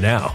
now.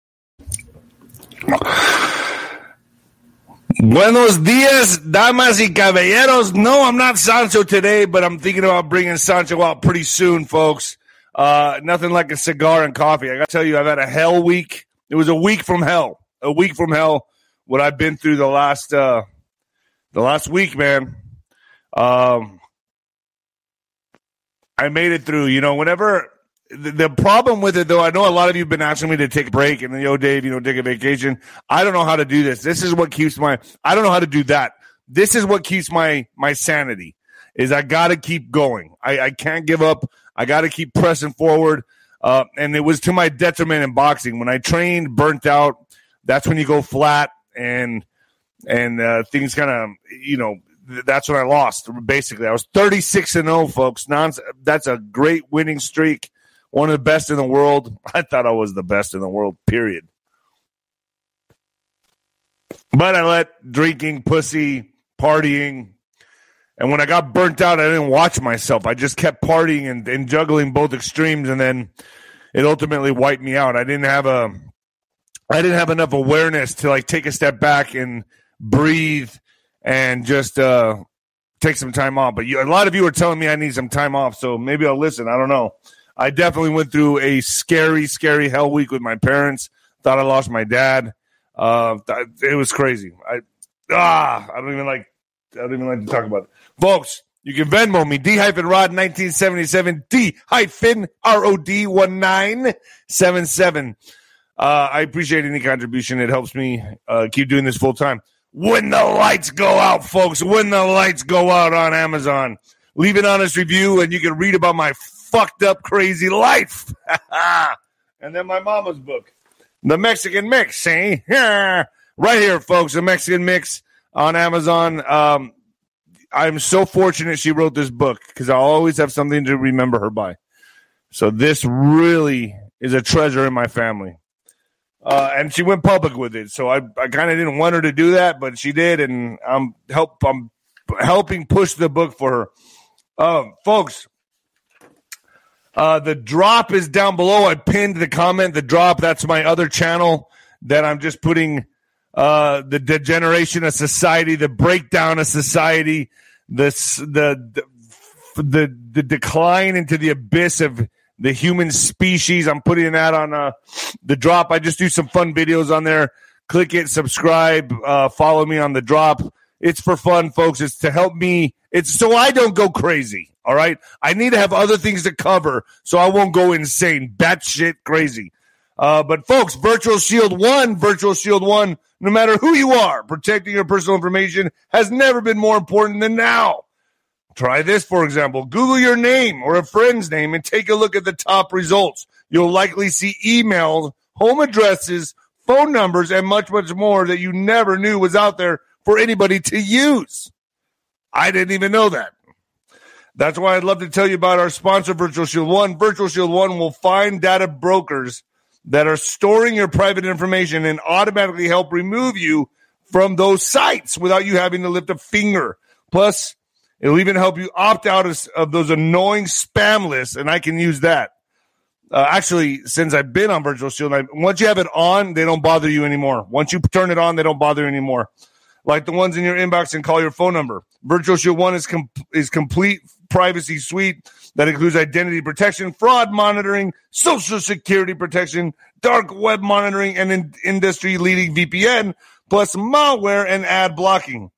Buenos dias, damas y caballeros. No, I'm not Sancho today, but I'm thinking about bringing Sancho out pretty soon, folks. Uh, nothing like a cigar and coffee. I got to tell you, I've had a hell week. It was a week from hell. A week from hell. What I've been through the last uh, the last week, man. Um, I made it through. You know, whenever the, problem with it, though, I know a lot of you have been asking me to take a break and, yo, Dave, you know, take a vacation. I don't know how to do this. This is what keeps my, I don't know how to do that. This is what keeps my, my sanity is I got to keep going. I, I can't give up. I got to keep pressing forward. Uh, and it was to my detriment in boxing. When I trained, burnt out, that's when you go flat and, and, uh, things kind of, you know, that's when I lost. Basically, I was 36 and 0, folks. Non- that's a great winning streak one of the best in the world. I thought I was the best in the world, period. But I let drinking, pussy, partying, and when I got burnt out, I didn't watch myself. I just kept partying and, and juggling both extremes, and then it ultimately wiped me out. I didn't have a, I didn't have enough awareness to like take a step back and breathe and just uh, take some time off. But you, a lot of you are telling me I need some time off, so maybe I'll listen. I don't know. I definitely went through a scary, scary hell week with my parents. Thought I lost my dad. Uh, it was crazy. I ah, I don't even like. I don't even like to talk about it, folks. You can Venmo me D hyphen Rod nineteen seventy seven D hyphen R O D one nine seven seven. Uh, I appreciate any contribution. It helps me uh, keep doing this full time. When the lights go out, folks, when the lights go out on Amazon, leave an honest review and you can read about my fucked up, crazy life. and then my mama's book, The Mexican Mix, eh? right here, folks, The Mexican Mix on Amazon. Um, I'm so fortunate she wrote this book because I'll always have something to remember her by. So this really is a treasure in my family. Uh, and she went public with it, so I, I kind of didn't want her to do that, but she did, and I'm help I'm helping push the book for her. Uh, folks, uh, the drop is down below. I pinned the comment. The drop. That's my other channel that I'm just putting uh, the degeneration of society, the breakdown of society, this the the the, the decline into the abyss of the human species. I'm putting that on uh, the drop. I just do some fun videos on there. Click it, subscribe, uh, follow me on the drop. It's for fun, folks. It's to help me. It's so I don't go crazy. All right. I need to have other things to cover so I won't go insane, batshit crazy. Uh, but folks, Virtual Shield 1, Virtual Shield 1, no matter who you are, protecting your personal information has never been more important than now. Try this, for example. Google your name or a friend's name and take a look at the top results. You'll likely see emails, home addresses, phone numbers, and much, much more that you never knew was out there for anybody to use. I didn't even know that. That's why I'd love to tell you about our sponsor, Virtual Shield One. Virtual Shield One will find data brokers that are storing your private information and automatically help remove you from those sites without you having to lift a finger. Plus, it'll even help you opt out of, of those annoying spam lists, and I can use that. Uh, actually, since I've been on Virtual Shield, I, once you have it on, they don't bother you anymore. Once you turn it on, they don't bother you anymore. Like the ones in your inbox and call your phone number. Virtual Shield One is com- is complete privacy suite that includes identity protection, fraud monitoring, social security protection, dark web monitoring, and in- industry leading VPN, plus malware and ad blocking.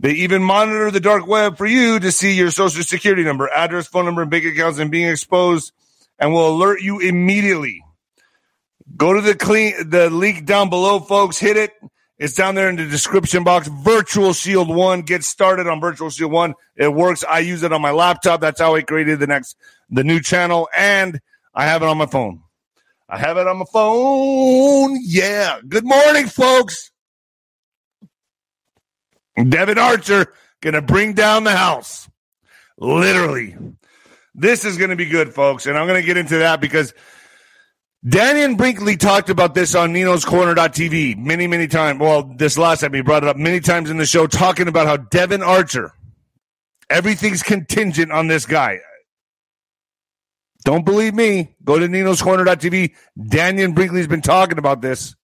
They even monitor the dark web for you to see your social security number, address, phone number, and bank accounts and being exposed and will alert you immediately. Go to the clean the link down below, folks. Hit it it's down there in the description box. Virtual Shield 1. Get started on Virtual Shield 1. It works. I use it on my laptop. That's how I created the next, the new channel. And I have it on my phone. I have it on my phone. Yeah. Good morning, folks. Devon Archer gonna bring down the house. Literally. This is gonna be good, folks. And I'm gonna get into that because Dannion Brinkley talked about this on Nino's Corner.tv many, many times. Well, this last time he brought it up many times in the show, talking about how Devon Archer, everything's contingent on this guy. Don't believe me. Go to Nino's Corner.tv. Dannion Brinkley's been talking about this.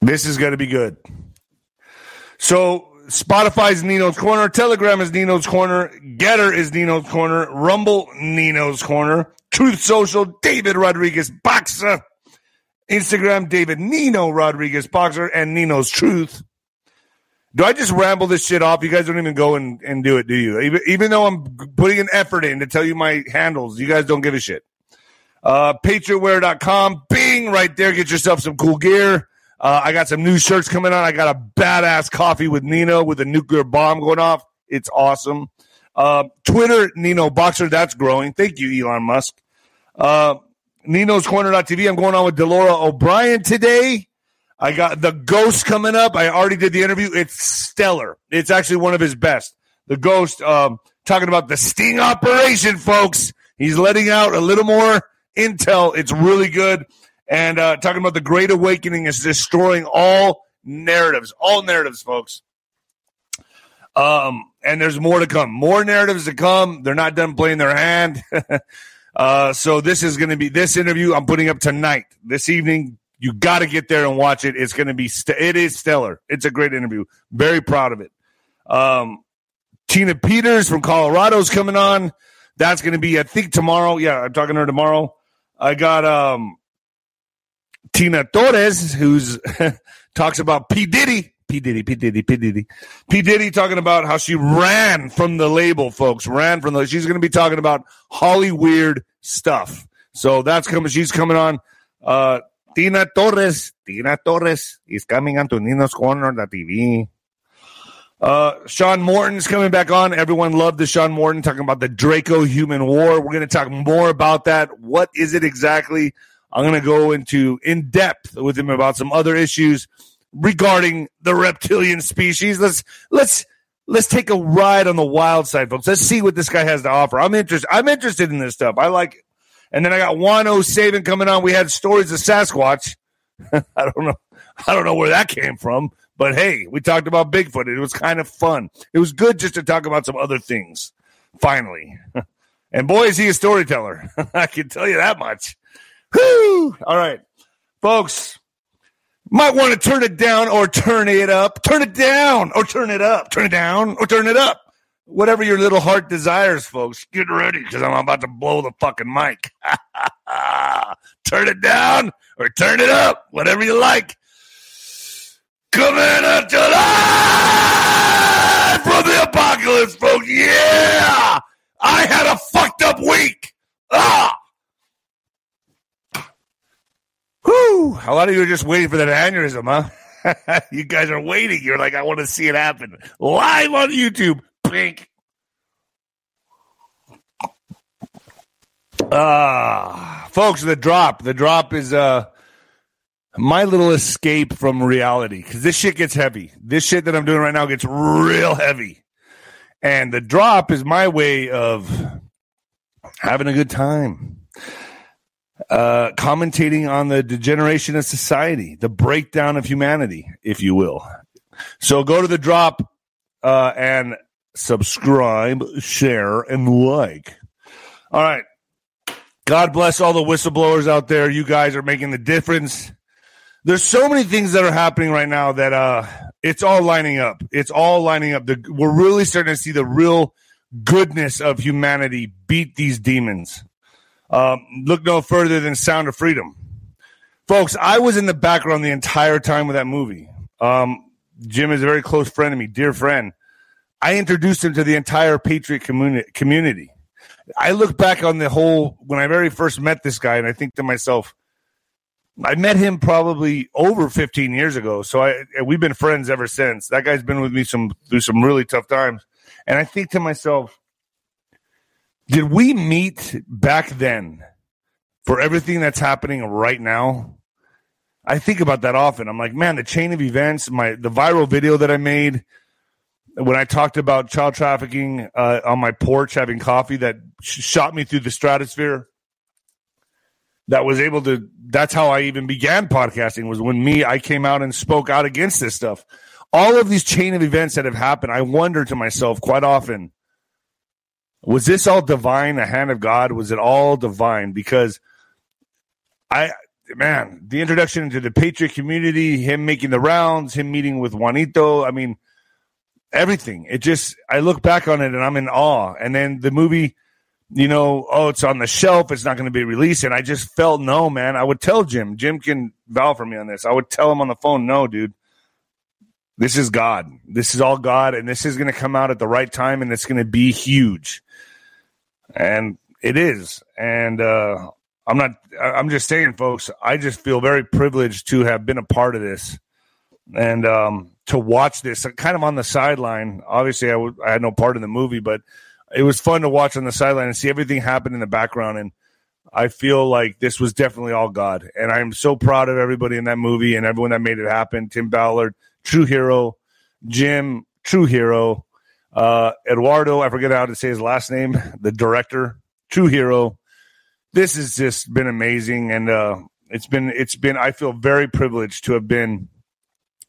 This is going to be good. So, Spotify's Nino's Corner, Telegram is Nino's Corner, Gettr is Nino's Corner, Rumble, Nino's Corner, Truth Social, David Rodriguez Boxer, Instagram, David Nino Rodriguez Boxer, and Nino's Truth. Do I just ramble this shit off? You guys don't even go and, and do it, do you? Even, even though I'm putting an effort in to tell you my handles, you guys don't give a shit. Uh, PatriotWear.com, bing, right there. Get yourself some cool gear. Uh, I got some new shirts coming on. I got a badass coffee with Nino with a nuclear bomb going off. It's awesome. Uh, Twitter, Nino Boxer, that's growing. Thank you, Elon Musk. Uh, Nino's Corner.tv. I'm going on with Delora O'Brien today. I got the Ghost coming up. I already did the interview. It's stellar. It's actually one of his best. The Ghost, um, talking about the sting operation, folks. He's letting out a little more intel. It's really good. And uh, talking about the Great Awakening is destroying all narratives, all narratives, folks. Um, and there's more to come. More narratives to come. They're not done playing their hand. uh, so this is going to be this interview I'm putting up tonight, this evening. You got to get there and watch it. It's going to be, st- it is stellar. It's a great interview. Very proud of it. Um, Tina Peters from Colorado is coming on. That's going to be, I think, tomorrow. Yeah, I'm talking to her tomorrow. I got um, Tina Torres, who's talks about P. Diddy. P. Diddy, P. Diddy, P. Diddy. P. Diddy talking about how she ran from the label, folks. Ran from the, she's going to be talking about Holly Weird stuff. So that's coming. She's coming on. Uh, Tina Torres, Tina Torres is coming on to Nino's Corner, the TV. Uh, Sean Morton's coming back on. Everyone loved the Sean Morton talking about the Draco human war. We're going to talk more about that. What is it exactly? I'm going to go into in depth with him about some other issues regarding the reptilian species. Let's let's let's take a ride on the wild side, folks. Let's see what this guy has to offer. I'm interested. I'm interested in this stuff. I like it. And then I got Juan Saban coming on. We had stories of Sasquatch. I don't know. I don't know where that came from, but hey, we talked about Bigfoot. It was kind of fun. It was good just to talk about some other things. Finally, and boy, is he a storyteller. I can tell you that much. All right, folks. Might want to turn it down or turn it up. Turn it down or turn it up. Turn it down or turn it up. Whatever your little heart desires, folks. Get ready because I'm about to blow the fucking mic. turn it down or turn it up. Whatever you like. Coming you live from the apocalypse, folks. Yeah! I had a fucked up week. Ah! Whew. A lot of you are just waiting for that aneurysm, huh? you guys are waiting. You're like, I want to see it happen live on YouTube. Pink. Ah, folks, the drop. The drop is uh my little escape from reality because this shit gets heavy. This shit that I'm doing right now gets real heavy, and the drop is my way of having a good time uh, commentating on the degeneration of society, the breakdown of humanity, if you will. So go to the drop uh, and subscribe, share, and like. All right. God bless all the whistleblowers out there. You guys are making the difference. There's so many things that are happening right now that uh, it's all lining up. It's all lining up. The, we're really starting to see the real goodness of humanity beat these demons. Um, look no further than Sound of Freedom. Folks, I was in the background the entire time with that movie. Um, Jim is a very close friend of me, dear friend. I introduced him to the entire Patriot communi- community. I look back on the whole when I very first met this guy, and I think to myself, I met him probably over 15 years ago. So I we've been friends ever since. That guy's been with me some through some really tough times. And I think to myself, did we meet back then for everything that's happening right now, I think about that often. I'm like, man, the chain of events, my the viral video that I made when I talked about child trafficking uh, on my porch having coffee that sh- shot me through the stratosphere. That was able to. That's how I even began podcasting. Was when me I came out and spoke out against this stuff. All of these chain of events that have happened, I wonder to myself quite often was this all divine, the hand of God? Was it all divine? Because I, man, the introduction into the Patriot community, him making the rounds, him meeting with Juanito, I mean, everything. It just, I look back on it and I'm in awe. And then the movie, you know, oh, it's on the shelf, it's not going to be released. And I just felt, no, man. I would tell Jim, Jim can vouch for me on this. I would tell him on the phone, no, dude. This is God. This is all God, and this is going to come out at the right time, and it's going to be huge and it is. And uh, I'm not. I'm just saying, folks. I just feel very privileged to have been a part of this, and um, to watch this kind of on the sideline. Obviously, I, w- I had no part in the movie, but it was fun to watch on the sideline and see everything happen in the background. And I feel like this was definitely all God, and I'm so proud of everybody in that movie and everyone that made it happen. Tim Ballard, true hero. Jim, true hero. Uh, Eduardo, I forget how to say his last name, the director, true hero. This has just been amazing, and uh, it's been it's been. I feel very privileged to have been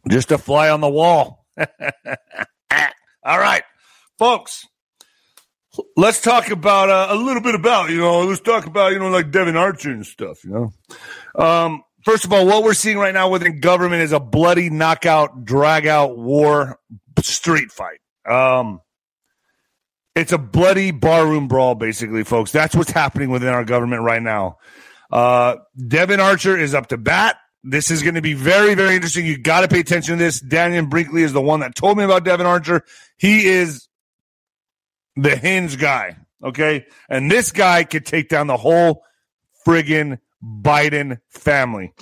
just a fly on the wall. All right, folks. Let's talk about uh, a little bit about you know. Let's talk about you know like Devon Archer and stuff. You know, um, first of all, what we're seeing right now within government is a bloody knockout, drag out war street fight. Um, it's a bloody barroom brawl, basically, folks. That's what's happening within our government right now. Uh, Devon Archer is up to bat. This is going to be very, very interesting. You got to pay attention to this. Dannion Brinkley is the one that told me about Devon Archer. He is the hinge guy. Okay. And this guy could take down the whole friggin' Biden family.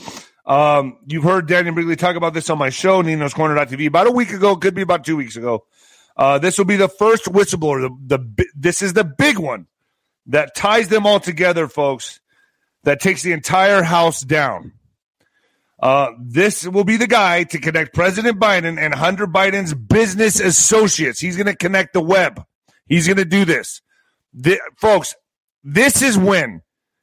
Um, you've heard Dannion Brinkley talk about this on my show, Nino's Corner.tv, about a week ago, could be about two weeks ago. Uh, this will be the first whistleblower. The, the this is the big one that ties them all together, folks. That takes the entire House down. Uh, this will be the guy to connect President Biden and Hunter Biden's business associates. He's going to connect the web. He's going to do this, the, folks. This is when,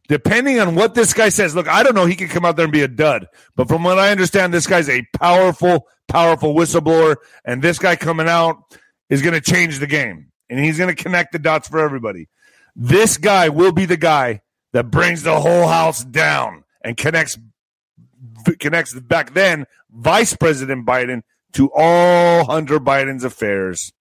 depending on what this guy says. Look, I don't know. He could come out there and be a dud, but from what I understand, this guy's a powerful, powerful whistleblower, and this guy coming out is going to change the game and he's going to connect the dots for everybody. This guy will be the guy that brings the whole house down and connects connects back then Vice President Biden to all Hunter Biden's affairs.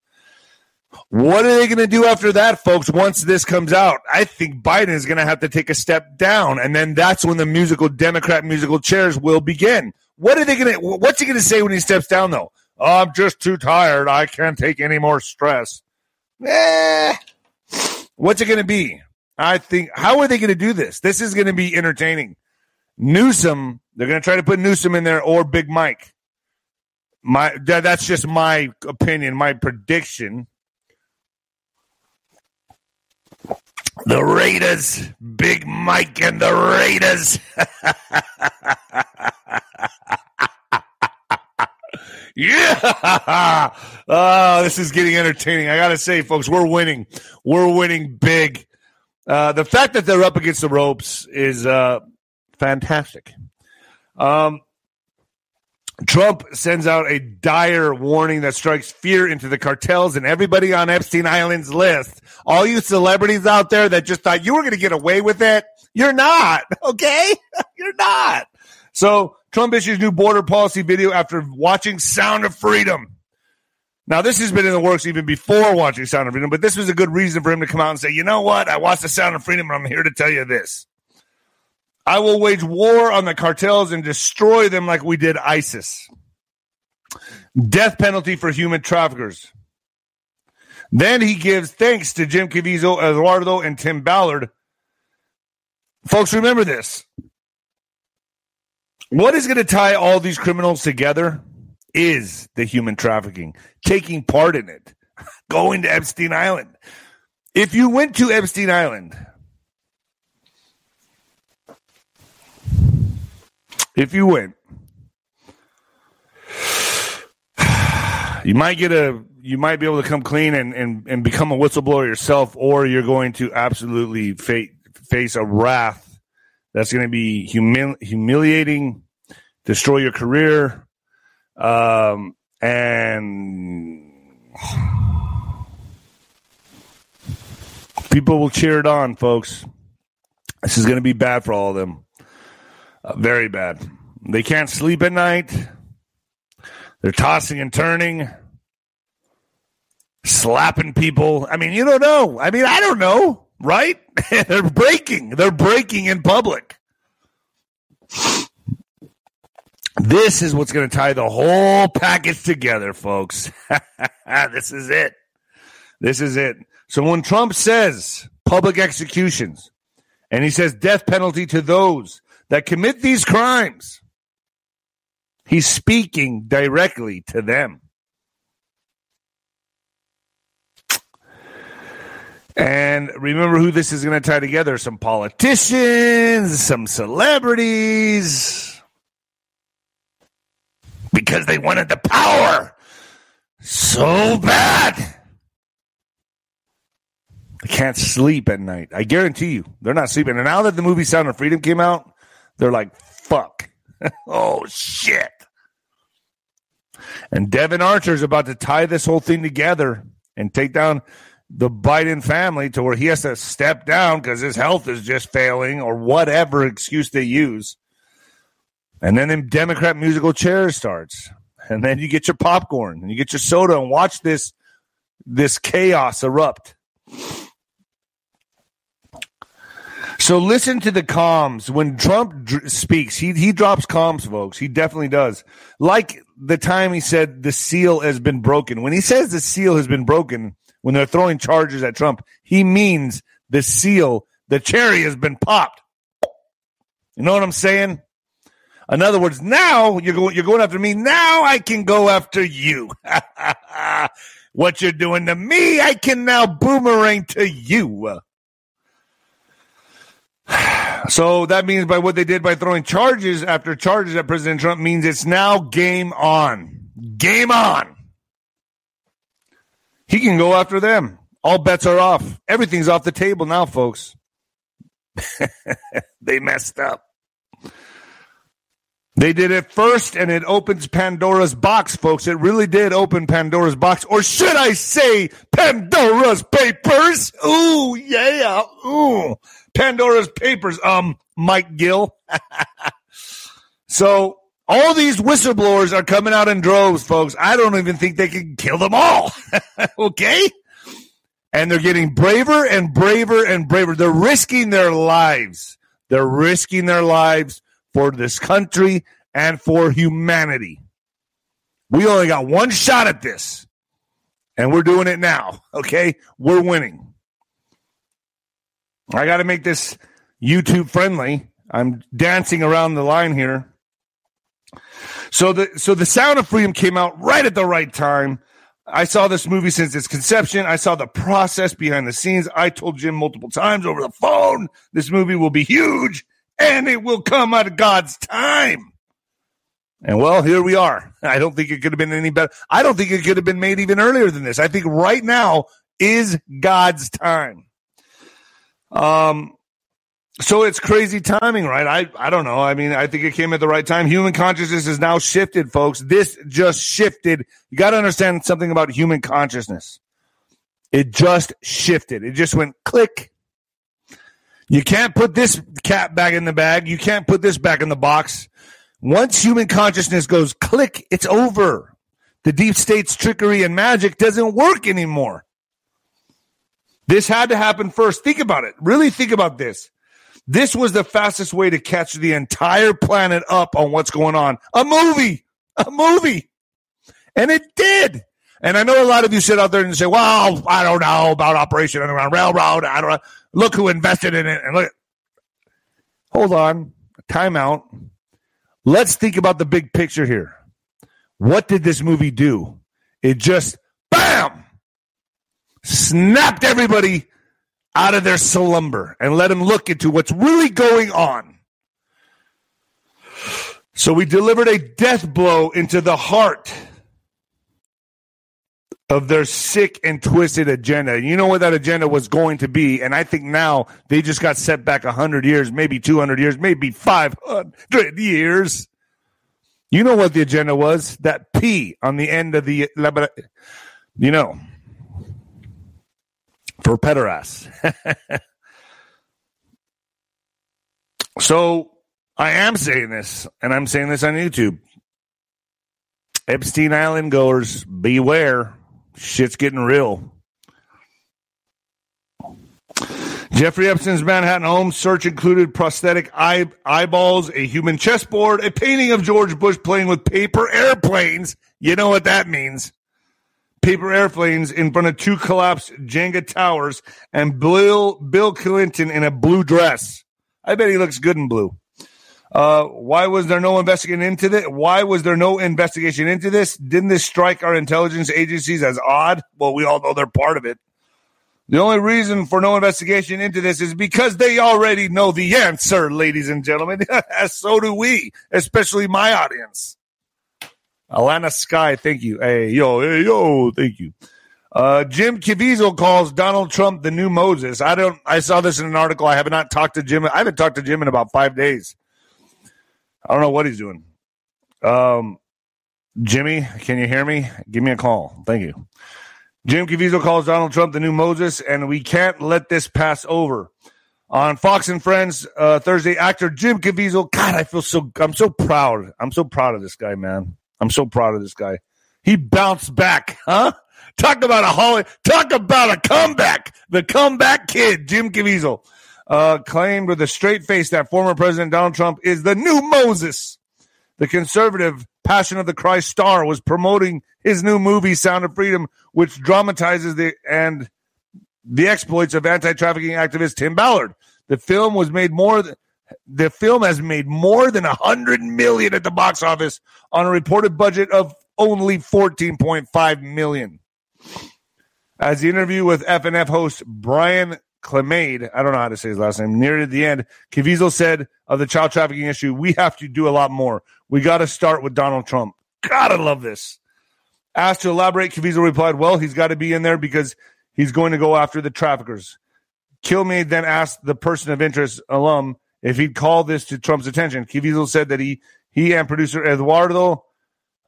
What are they going to do after that, folks? Once this comes out, I think Biden is going to have to take a step down, and then that's when the musical Democrat musical chairs will begin. What are they going to? What's he going to say when he steps down, though? I'm just too tired. I can't take any more stress. Eh. What's it going to be? I think, how are they going to do this? This is going to be entertaining. Newsom, they're going to try to put Newsom in there or Big Mike. My that, that's just my opinion, my prediction. The Raiders, Big Mike and the Raiders. Yeah. Oh, this is getting entertaining. I got to say, folks, we're winning. We're winning big. Uh, the fact that they're up against the ropes is uh, fantastic. Um, Trump sends out a dire warning that strikes fear into the cartels and everybody on Epstein Island's list. All you celebrities out there that just thought you were going to get away with it, you're not. Okay? you're not. So Trump issues new border policy video after watching Sound of Freedom. Now, this has been in the works even before watching Sound of Freedom, but this was a good reason for him to come out and say, you know what? I watched the Sound of Freedom, and I'm here to tell you this. I will wage war on the cartels and destroy them like we did ISIS. Death penalty for human traffickers. Then he gives thanks to Jim Caviezel, Eduardo, and Tim Ballard. Folks, remember this. What is going to tie all these criminals together is the human trafficking, taking part in it, going to Epstein Island. If you went to Epstein Island, if you win, you might get a you might be able to come clean and, and, and become a whistleblower yourself, or you're going to absolutely fa- face a wrath that's going to be humil- humiliating, destroy your career, um, and people will cheer it on, folks. This is going to be bad for all of them. Uh, very bad. They can't sleep at night. They're tossing and turning, slapping people. I mean, you don't know. I mean, I don't know, right? They're breaking. They're breaking in public. This is what's going to tie the whole package together, folks. this is it. This is it. So when Trump says public executions and he says death penalty to those that commit these crimes, he's speaking directly to them. And remember who this is going to tie together some politicians, some celebrities, because they wanted the power so bad. They can't sleep at night. I guarantee you, they're not sleeping. And now that the movie Sound of Freedom came out, they're like, fuck. oh, shit. And Devon Archer is about to tie this whole thing together and take down the Biden family to where he has to step down because his health is just failing or whatever excuse they use. And then the Democrat musical chair starts. And then you get your popcorn and you get your soda and watch this this chaos erupt. So listen to the comms when Trump dr- speaks. He he drops comms, folks. He definitely does. Like the time he said the seal has been broken. When he says the seal has been broken, when they're throwing charges at Trump, he means the seal, the cherry has been popped. You know what I'm saying? In other words, now you're going, you're going after me. Now I can go after you. what you're doing to me, I can now boomerang to you. So that means by what they did by throwing charges after charges at President Trump means it's now game on. Game on. He can go after them. All bets are off. Everything's off the table now, folks. they messed up. They did it first, and it opens Pandora's box, folks. It really did open Pandora's box, or should I say, Pandora's papers? Ooh, yeah, ooh, Pandora's papers. Um, Mike Gill. so all these whistleblowers are coming out in droves, folks. I don't even think they can kill them all. okay, and they're getting braver and braver and braver. They're risking their lives. They're risking their lives for this country and for humanity. We only got one shot at this, and we're doing it now. Okay, we're winning. I got to make this YouTube friendly. I'm dancing around the line here. So the so the Sound of Freedom came out right at the right time. I saw this movie since its conception. I saw the process behind the scenes. I told Jim multiple times over the phone, this movie will be huge and it will come out at God's time. And well, here we are. I don't think it could have been any better. I don't think it could have been made even earlier than this. I think right now is God's time. Um, so it's crazy timing, right? I, I don't know. I mean, I think it came at the right time. Human consciousness is now shifted, folks. This just shifted. You got to understand something about human consciousness. It just shifted. It just went click. You can't put this cat back in the bag. You can't put this back in the box. Once human consciousness goes click, it's over. The deep state's trickery and magic doesn't work anymore. This had to happen first. Think about it. Really think about this. This was the fastest way to catch the entire planet up on what's going on. A movie, a movie. And it did. And I know a lot of you sit out there and say, well, I don't know about Operation Underground Railroad. I don't know. Look who invested in it. And look, hold on, timeout. Let's think about the big picture here. What did this movie do? It just, snapped everybody out of their slumber and let them look into what's really going on. So we delivered a death blow into the heart of their sick and twisted agenda. You know what that agenda was going to be. And I think now they just got set back 100 years, maybe 200 years, maybe 500 years. You know what the agenda was? That P on the end of the, you know, for pederast. so I am saying this, and I'm saying this on YouTube. Epstein Island goers, beware shit's getting real. Jeffrey Epstein's Manhattan home search included prosthetic eye, eyeballs, a human chessboard, a painting of George Bush playing with paper airplanes. You know what that means. Paper airplanes in front of two collapsed Jenga towers and Bill, Bill Clinton in a blue dress. I bet he looks good in blue. Uh, why was there no investigation into this? Why was there no investigation into this? Didn't this strike our intelligence agencies as odd? Well, we all know they're part of it. The only reason for no investigation into this is because they already know the answer, ladies and gentlemen. so do we, especially my audience. Alana Sky, thank you. Hey, yo, hey, yo, thank you. Uh, Jim Caviezel calls Donald Trump the new Moses. I don't. I saw this in an article. I have not talked to Jim. I haven't talked to Jim in about five days. I don't know what he's doing. Um, Jimmy, can you hear me? Give me a call. Thank you. Jim Caviezel calls Donald Trump the new Moses, and we can't let this pass over. On Fox and Friends uh, Thursday, actor Jim Caviezel. God, I feel so. I'm so proud. I'm so proud of this guy, man. I'm so proud of this guy. He bounced back, huh? Talk about a holiday. Talk about a comeback. The comeback kid, Jim Caviezel uh, claimed with a straight face that former President Donald Trump is the new Moses. The conservative Passion of the Christ star was promoting his new movie, Sound of Freedom, which dramatizes the and the exploits of anti-trafficking activist Tim Ballard. The film was made more than the film has made more than a hundred million at the box office on a reported budget of only 14.5 million. As the interview with FNF host Brian Kilmeade, I don't know how to say his last name, near the end, Caviezel said of the child trafficking issue, we have to do a lot more. We got to start with Donald Trump. I love this. Asked to elaborate, Caviezel replied, well, he's got to be in there because he's going to go after the traffickers. Kilmeade then asked the person of interest alum if he'd call this to Trump's attention. Caviezel said that he he and producer Eduardo,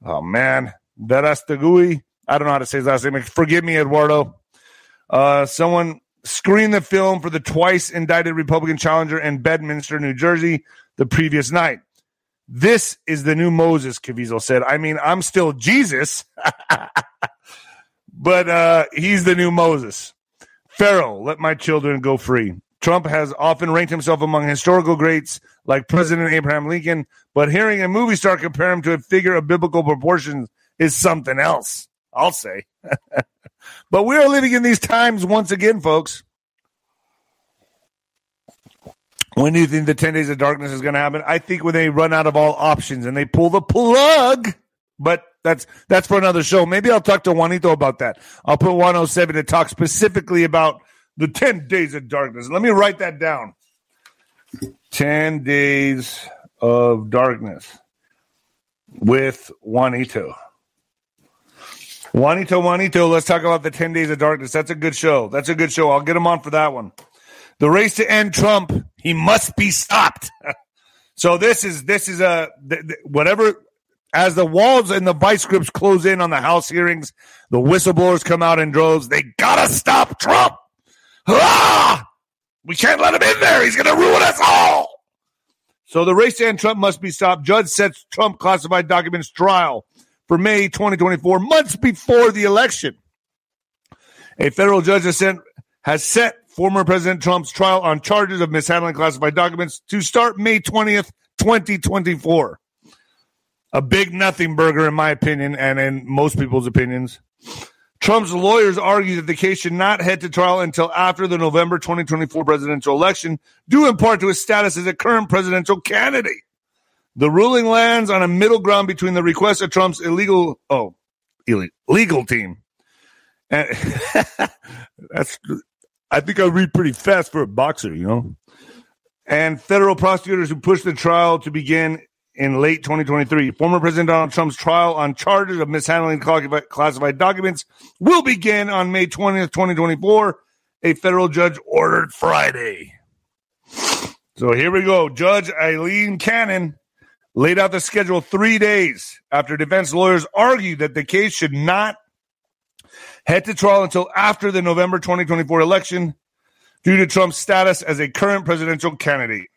oh man, Verastegui, I don't know how to say his last name. Forgive me, Eduardo. Uh, someone screened the film for the twice indicted Republican challenger in Bedminster, New Jersey, the previous night. This is the new Moses, Caviezel said. I mean, I'm still Jesus, but uh, he's the new Moses. Pharaoh, let my children go free. Trump has often ranked himself among historical greats like President Abraham Lincoln, but hearing a movie star compare him to a figure of biblical proportions is something else, I'll say. But we are living in these times once again, folks. When do you think the 10 days of darkness is going to happen? I think when they run out of all options and they pull the plug. But that's that's for another show. Maybe I'll talk to Juanito about that. I'll put 107 to talk specifically about the 10 days of darkness. Let me write that down. 10 days of darkness with Juanito. Juanito, Juanito, let's talk about the 10 Days of Darkness. That's a good show. That's a good show. I'll get him on for that one. The race to end Trump, he must be stopped. so this is, this is a, whatever, as the walls and the vice grips close in on the House hearings, the whistleblowers come out in droves. They gotta stop Trump. Ah! We can't let him in there. He's gonna ruin us all. So the race to end Trump must be stopped. Judge sets Trump classified documents trial for May 2024, months before the election. A federal judge has, sent, has set former President Trump's trial on charges of mishandling classified documents to start May 20th, 2024. A big nothing burger, in my opinion, and in most people's opinions. Trump's lawyers argue that the case should not head to trial until after the November 2024 presidential election, due in part to his status as a current presidential candidate. The ruling lands on a middle ground between the request of Trump's illegal, oh, illegal team. And that's, I think I read pretty fast for a boxer, you know. And federal prosecutors who pushed the trial to begin in late 2023. Former President Donald Trump's trial on charges of mishandling classified documents will begin on May 20th, 2024. A federal judge ordered Friday. So here we go. Judge Aileen Cannon laid out the schedule three days after defense lawyers argued that the case should not head to trial until after the November 2024 election due to Trump's status as a current presidential candidate.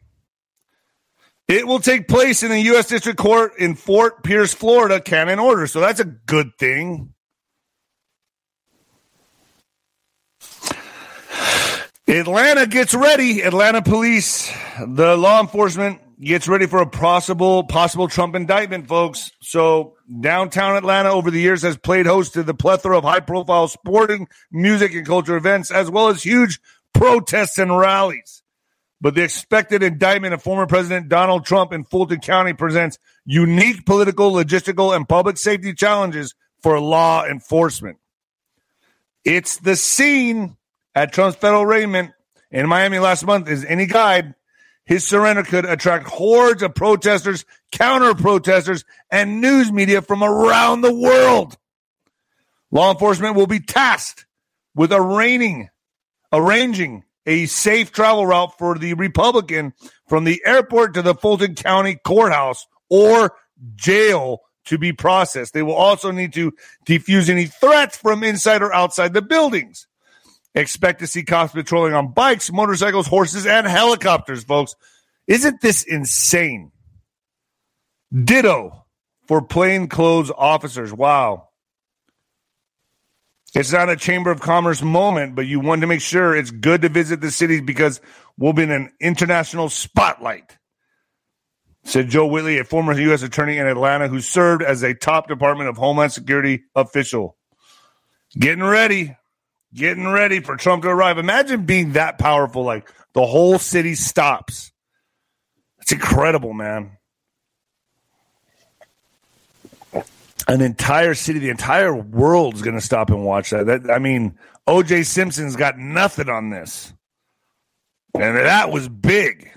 It will take place in the U.S. District Court in Fort Pierce, Florida, Cannon order. So that's a good thing. Atlanta gets ready. Atlanta police, the law enforcement gets ready for a possible possible Trump indictment, folks. So downtown Atlanta over the years has played host to the plethora of high profile sporting, music, and culture events, as well as huge protests and rallies. But the expected indictment of former President Donald Trump in Fulton County presents unique political, logistical, and public safety challenges for law enforcement. It's the scene at Trump's federal arraignment in Miami last month is any guide. His surrender could attract hordes of protesters, counter protesters, and news media from around the world. Law enforcement will be tasked with arraigning, arranging a safe travel route for the Republican from the airport to the Fulton County courthouse or jail to be processed. They will also need to defuse any threats from inside or outside the buildings. Expect to see cops patrolling on bikes, motorcycles, horses, and helicopters, folks. Isn't this insane? Ditto for plainclothes officers. Wow. It's not a Chamber of Commerce moment, but you want to make sure it's good to visit the cities because we'll be in an international spotlight. Said Joe Whitley, a former U.S. attorney in Atlanta who served as a top Department of Homeland Security official. Getting ready, getting ready for Trump to arrive. Imagine being that powerful, like the whole city stops. It's incredible, man. An entire city, the entire world's going to stop and watch that. that. I mean, OJ Simpson's got nothing on this. And that was big.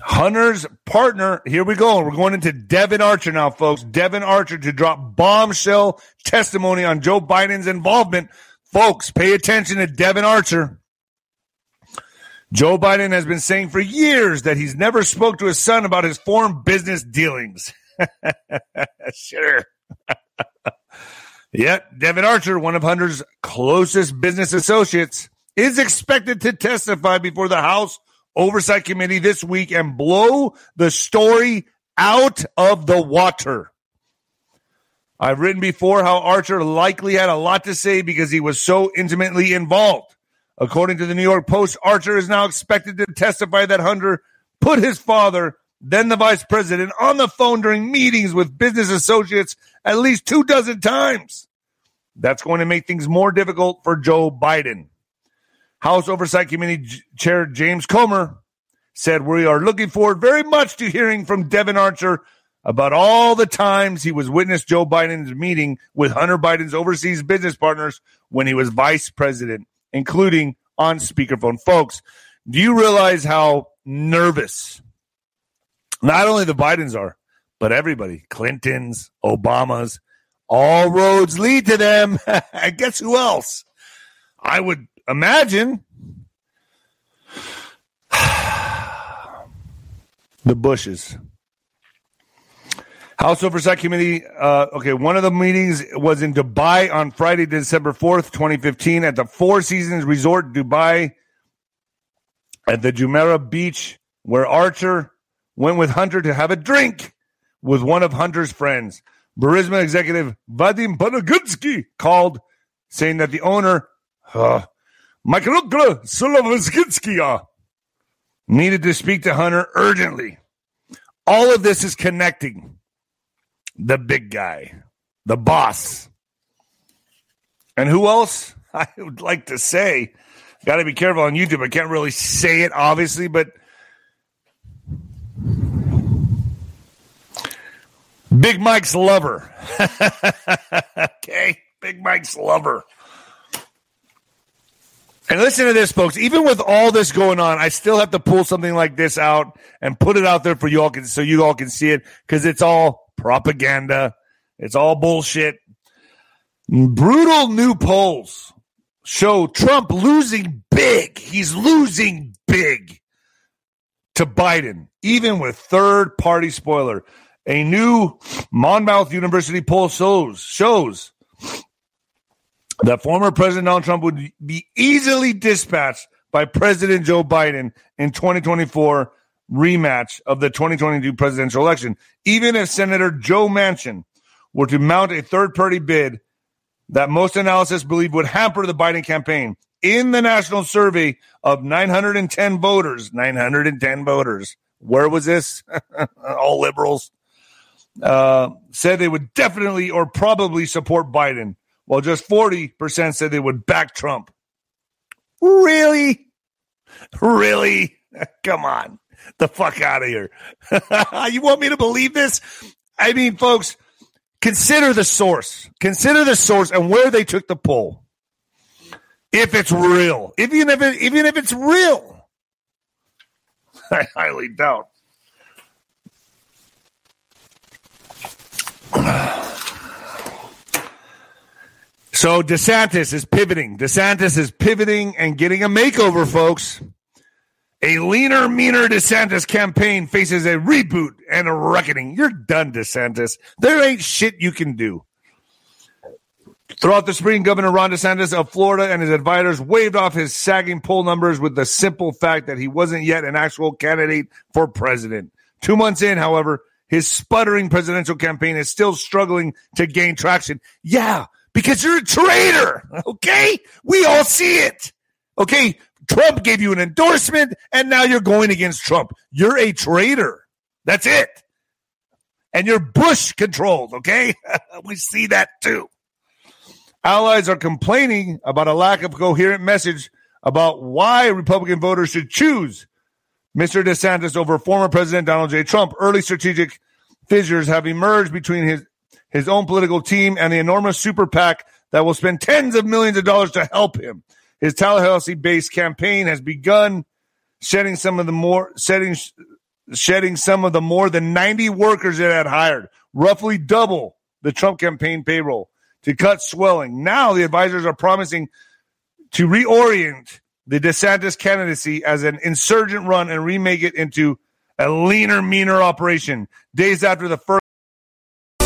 Hunter's partner, here we go. We're going into Devon Archer now, folks. Devon Archer to drop bombshell testimony on Joe Biden's involvement. Folks, pay attention to Devon Archer. Joe Biden has been saying for years that he's never spoke to his son about his foreign business dealings. sure. Yet, Devon Archer, one of Hunter's closest business associates, is expected to testify before the House Oversight Committee this week and blow the story out of the water. I've written before how Archer likely had a lot to say because he was so intimately involved. According to the New York Post, Archer is now expected to testify that Hunter put his father then the vice president on the phone during meetings with business associates at least two dozen times. That's going to make things more difficult for Joe Biden. House Oversight Committee Chair James Comer said, We are looking forward very much to hearing from Devon Archer about all the times he was witness Joe Biden's meeting with Hunter Biden's overseas business partners when he was vice president, including on speakerphone. Folks, do you realize how nervous not only the Bidens are, but everybody. Clintons, Obamas, all roads lead to them. and guess who else? I would imagine the Bushes. House Oversight Committee. Uh, okay, one of the meetings was in Dubai on Friday, December 4th, 2015, at the Four Seasons Resort Dubai at the Jumeirah Beach, where Archer went with Hunter to have a drink with one of Hunter's friends. Burisma executive Vadim Panagutsky called, saying that the owner, uh, Solovynsky, needed to speak to Hunter urgently. All of this is connecting the big guy, the boss. And who else? I would like to say, got to be careful on YouTube. I can't really say it, obviously, but Big Mike's lover. okay. Big Mike's lover. And listen to this, folks. Even with all this going on, I still have to pull something like this out and put it out there for you all, can, so you all can see it because it's all propaganda. It's all bullshit. Brutal new polls show Trump losing big. He's losing big to Biden, even with third party spoiler. A new Monmouth University poll shows shows that former President Donald Trump would be easily dispatched by President Joe Biden in 2024 rematch of the 2022 presidential election. Even if Senator Joe Manchin were to mount a third party bid that most analysts believe would hamper the Biden campaign. In the national survey of 910 voters, 910 voters, where was this? All liberals uh, said they would definitely or probably support Biden while just 40% said they would back Trump. Really? Really? Come on. The fuck out of here. you want me to believe this? I mean, folks, consider the source. Consider the source and where they took the poll. If it's real, even if it, even if it's real, I highly doubt. So DeSantis is pivoting. DeSantis is pivoting and getting a makeover, folks. A leaner, meaner DeSantis campaign faces a reboot and a reckoning. You're done, DeSantis. There ain't shit you can do. Throughout the spring, Governor Ron DeSantis of Florida and his advisors waved off his sagging poll numbers with the simple fact that he wasn't yet an actual candidate for president. Two months in, however, his sputtering presidential campaign is still struggling to gain traction. Yeah, because you're a traitor. Okay. We all see it. Okay. Trump gave you an endorsement and now you're going against Trump. You're a traitor. That's it. And you're Bush controlled. Okay. we see that too. Allies are complaining about a lack of coherent message about why Republican voters should choose Mr. DeSantis over former President Donald J. Trump. Early strategic fissures have emerged between his his own political team, and the enormous super PAC that will spend tens of millions of dollars to help him. His Tallahassee based campaign has begun shedding some of the more setting, shedding some of the more than 90 workers it had hired, roughly double the Trump campaign payroll to cut swelling. Now the advisors are promising to reorient the DeSantis candidacy as an insurgent run and remake it into a leaner, meaner operation. Days after the first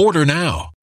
Order now.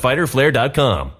www.fighterflare.com.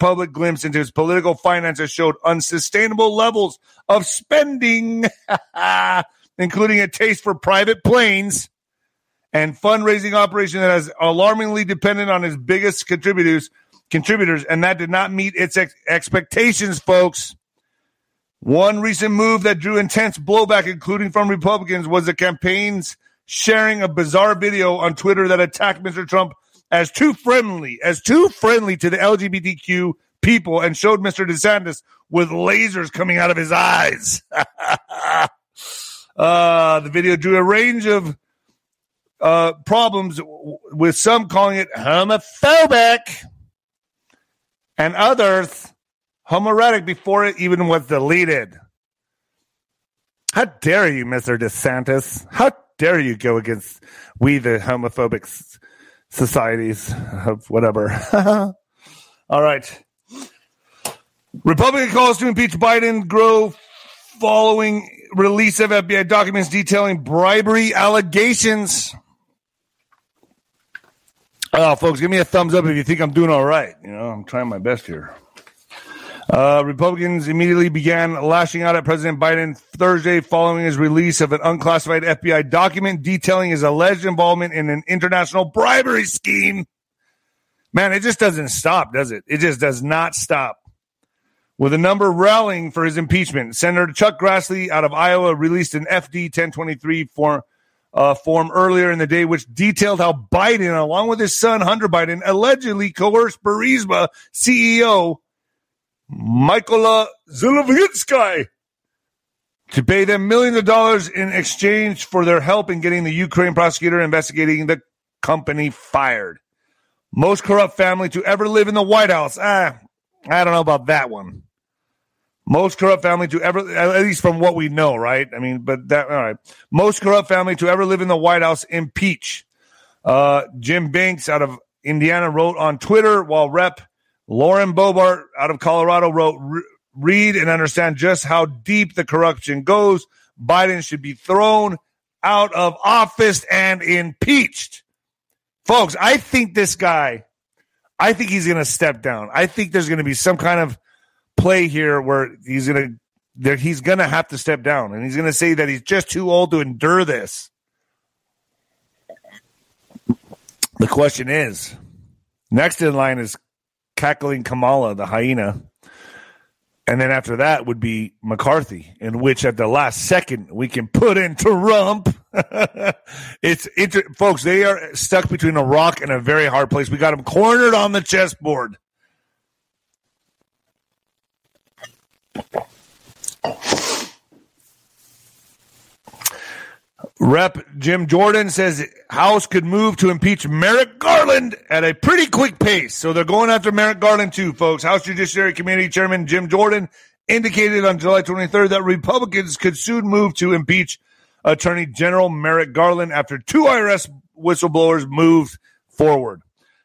public glimpse into his political finances showed unsustainable levels of spending, including a taste for private planes and fundraising operation that is alarmingly dependent on his biggest contributors contributors and that did not meet its ex- expectations folks. One recent move that drew intense blowback including from republicans was the campaign's sharing a bizarre video on twitter that attacked mr trump as too friendly, as too friendly to the LGBTQ people and showed Mr. DeSantis with lasers coming out of his eyes. uh, the video drew a range of uh, problems, with some calling it homophobic and others homoerotic before it even was deleted. How dare you, Mr. DeSantis? How dare you go against we, the homophobic societies of whatever. All right. Republican calls to impeach Biden grow following release of FBI documents detailing bribery allegations. Oh, folks, give me a thumbs up if you think I'm doing all right. You know, I'm trying my best here. Uh, Republicans immediately began lashing out at President Biden Thursday following his release of an unclassified FBI document detailing his alleged involvement in an international bribery scheme. Man, it just doesn't stop, does it? It just does not stop. With a number rallying for his impeachment, Senator Chuck Grassley out of Iowa released an FD 1023 form, uh, form earlier in the day, which detailed how Biden, along with his son Hunter Biden, allegedly coerced Burisma CEO Mykola Zlochevsky to pay them millions of dollars in exchange for their help in getting the Ukraine prosecutor investigating the company fired. Most corrupt family to ever live in the White House. Ah, I don't know about that one. Most corrupt family to ever, at least from what we know, right? I mean, but that, all right. Most corrupt family to ever live in the White House impeach. Uh, Jim Banks out of Indiana wrote on Twitter while Rep Lauren Boebert out of Colorado wrote, read and understand just how deep the corruption goes. Biden should be thrown out of office and impeached. Folks, I think this guy, I think he's going to step down. I think there's going to be some kind of play here where he's going to, he's going to have to step down and he's going to say that he's just too old to endure this. The question is, next in line is cackling Kamala, the hyena. And then after that would be McCarthy, in which at the last second we can put in Trump. it's inter- folks, they are stuck between a rock and a very hard place. We got them cornered on the chessboard. Rep Jim Jordan says House could move to impeach Merrick Garland at a pretty quick pace. So they're going after Merrick Garland too, folks. House Judiciary Committee Chairman Jim Jordan indicated on July 23rd that Republicans could soon move to impeach Attorney General Merrick Garland after two IRS whistleblowers moved forward.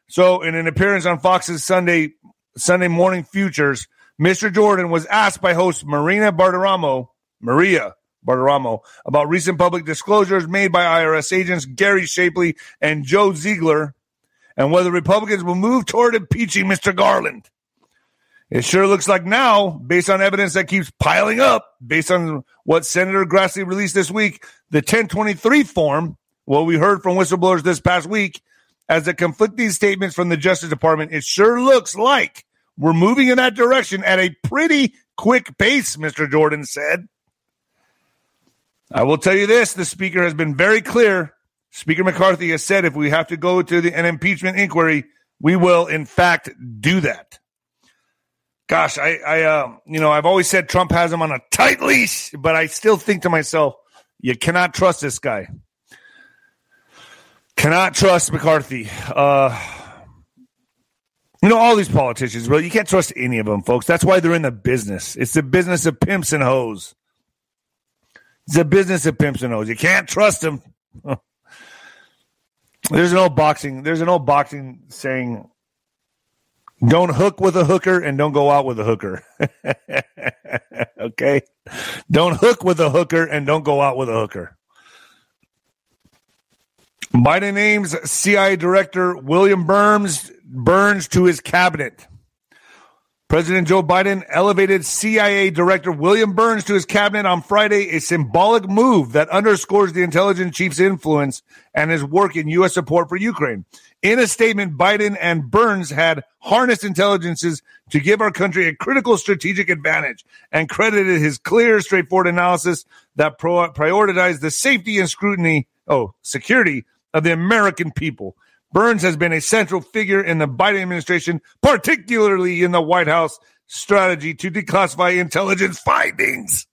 So in an appearance on Fox's Sunday Sunday Morning Futures, Mr. Jordan was asked by host Marina Bartiromo, Maria Bartiromo about recent public disclosures made by IRS agents Gary Shapley and Joe Ziegler and whether Republicans will move toward impeaching Mr. Garland. It sure looks like now, based on evidence that keeps piling up, based on what Senator Grassley released this week, the 1023 form, what we heard from whistleblowers this past week, as the conflicting statements from the Justice Department, it sure looks like we're moving in that direction at a pretty quick pace, Mr. Jordan said. I will tell you this the Speaker has been very clear. Speaker McCarthy has said if we have to go to the, an impeachment inquiry, we will, in fact, do that. Gosh, I, I uh, you know, I've always said Trump has him on a tight leash, but I still think to myself, you cannot trust this guy. Cannot trust McCarthy. Uh, you know, all these politicians, bro, you can't trust any of them, folks. That's why they're in the business. It's the business of pimps and hoes. It's a business of pimps and hoes. You can't trust them. there's an old boxing, there's an old boxing saying, don't hook with a hooker and don't go out with a hooker. okay? Don't hook with a hooker and don't go out with a hooker. Biden names CIA Director William Burns Burns to his cabinet. President Joe Biden elevated CIA Director William Burns to his cabinet on Friday, a symbolic move that underscores the intelligence chief's influence and his work in U.S. support for Ukraine. In a statement, Biden and Burns had harnessed intelligences to give our country a critical strategic advantage and credited his clear, straightforward analysis that pro- prioritized the safety and scrutiny, oh, security of the American people. Burns has been a central figure in the Biden administration, particularly in the White House strategy to declassify intelligence findings.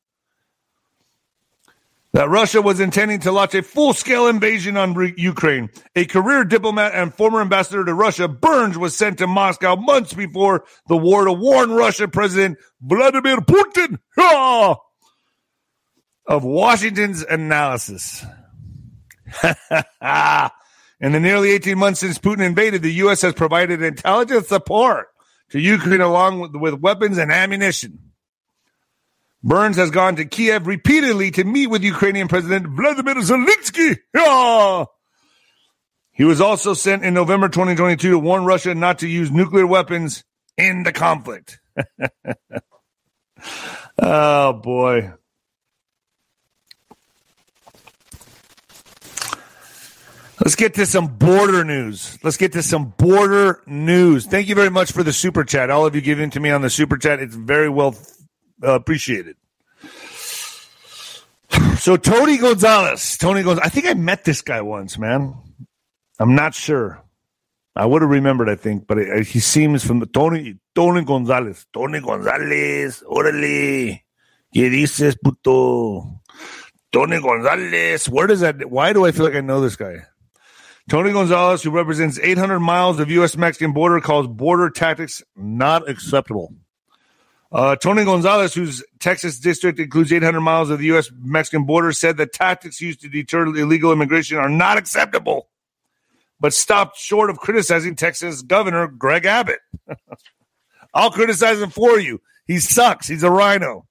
That Russia was intending to launch a full scale invasion on re- Ukraine. A career diplomat and former ambassador to Russia, Burns was sent to Moscow months before the war to warn Russia President Vladimir Putin of Washington's analysis. In the nearly 18 months since Putin invaded, the U.S. has provided intelligence support to Ukraine along with, with weapons and ammunition. Burns has gone to Kiev repeatedly to meet with Ukrainian President Vladimir Zelensky. Ah! He was also sent in November 2022 to warn Russia not to use nuclear weapons in the conflict. oh, boy. Let's get to some border news. Let's get to some border news. Thank you very much for the super chat. All of you giving to me on the super chat. It's very well uh, appreciated. So Tony Gonzalez, Tony Gonzalez. I think I met this guy once, man. I'm not sure. I would have remembered, I think, but it, he seems from the Tony Tony Gonzalez. Tony Gonzalez, órale. ¿Qué dices, puto? Tony Gonzalez. Where does that? Why do I feel like I know this guy? Tony Gonzalez, who represents 800 miles of U.S. Mexican border, calls border tactics not acceptable. Uh, Tony Gonzalez, whose Texas district includes 800 miles of the U.S. Mexican border, said the tactics used to deter illegal immigration are not acceptable, but stopped short of criticizing Texas Governor Greg Abbott. I'll criticize him for you. He sucks. He's a rhino.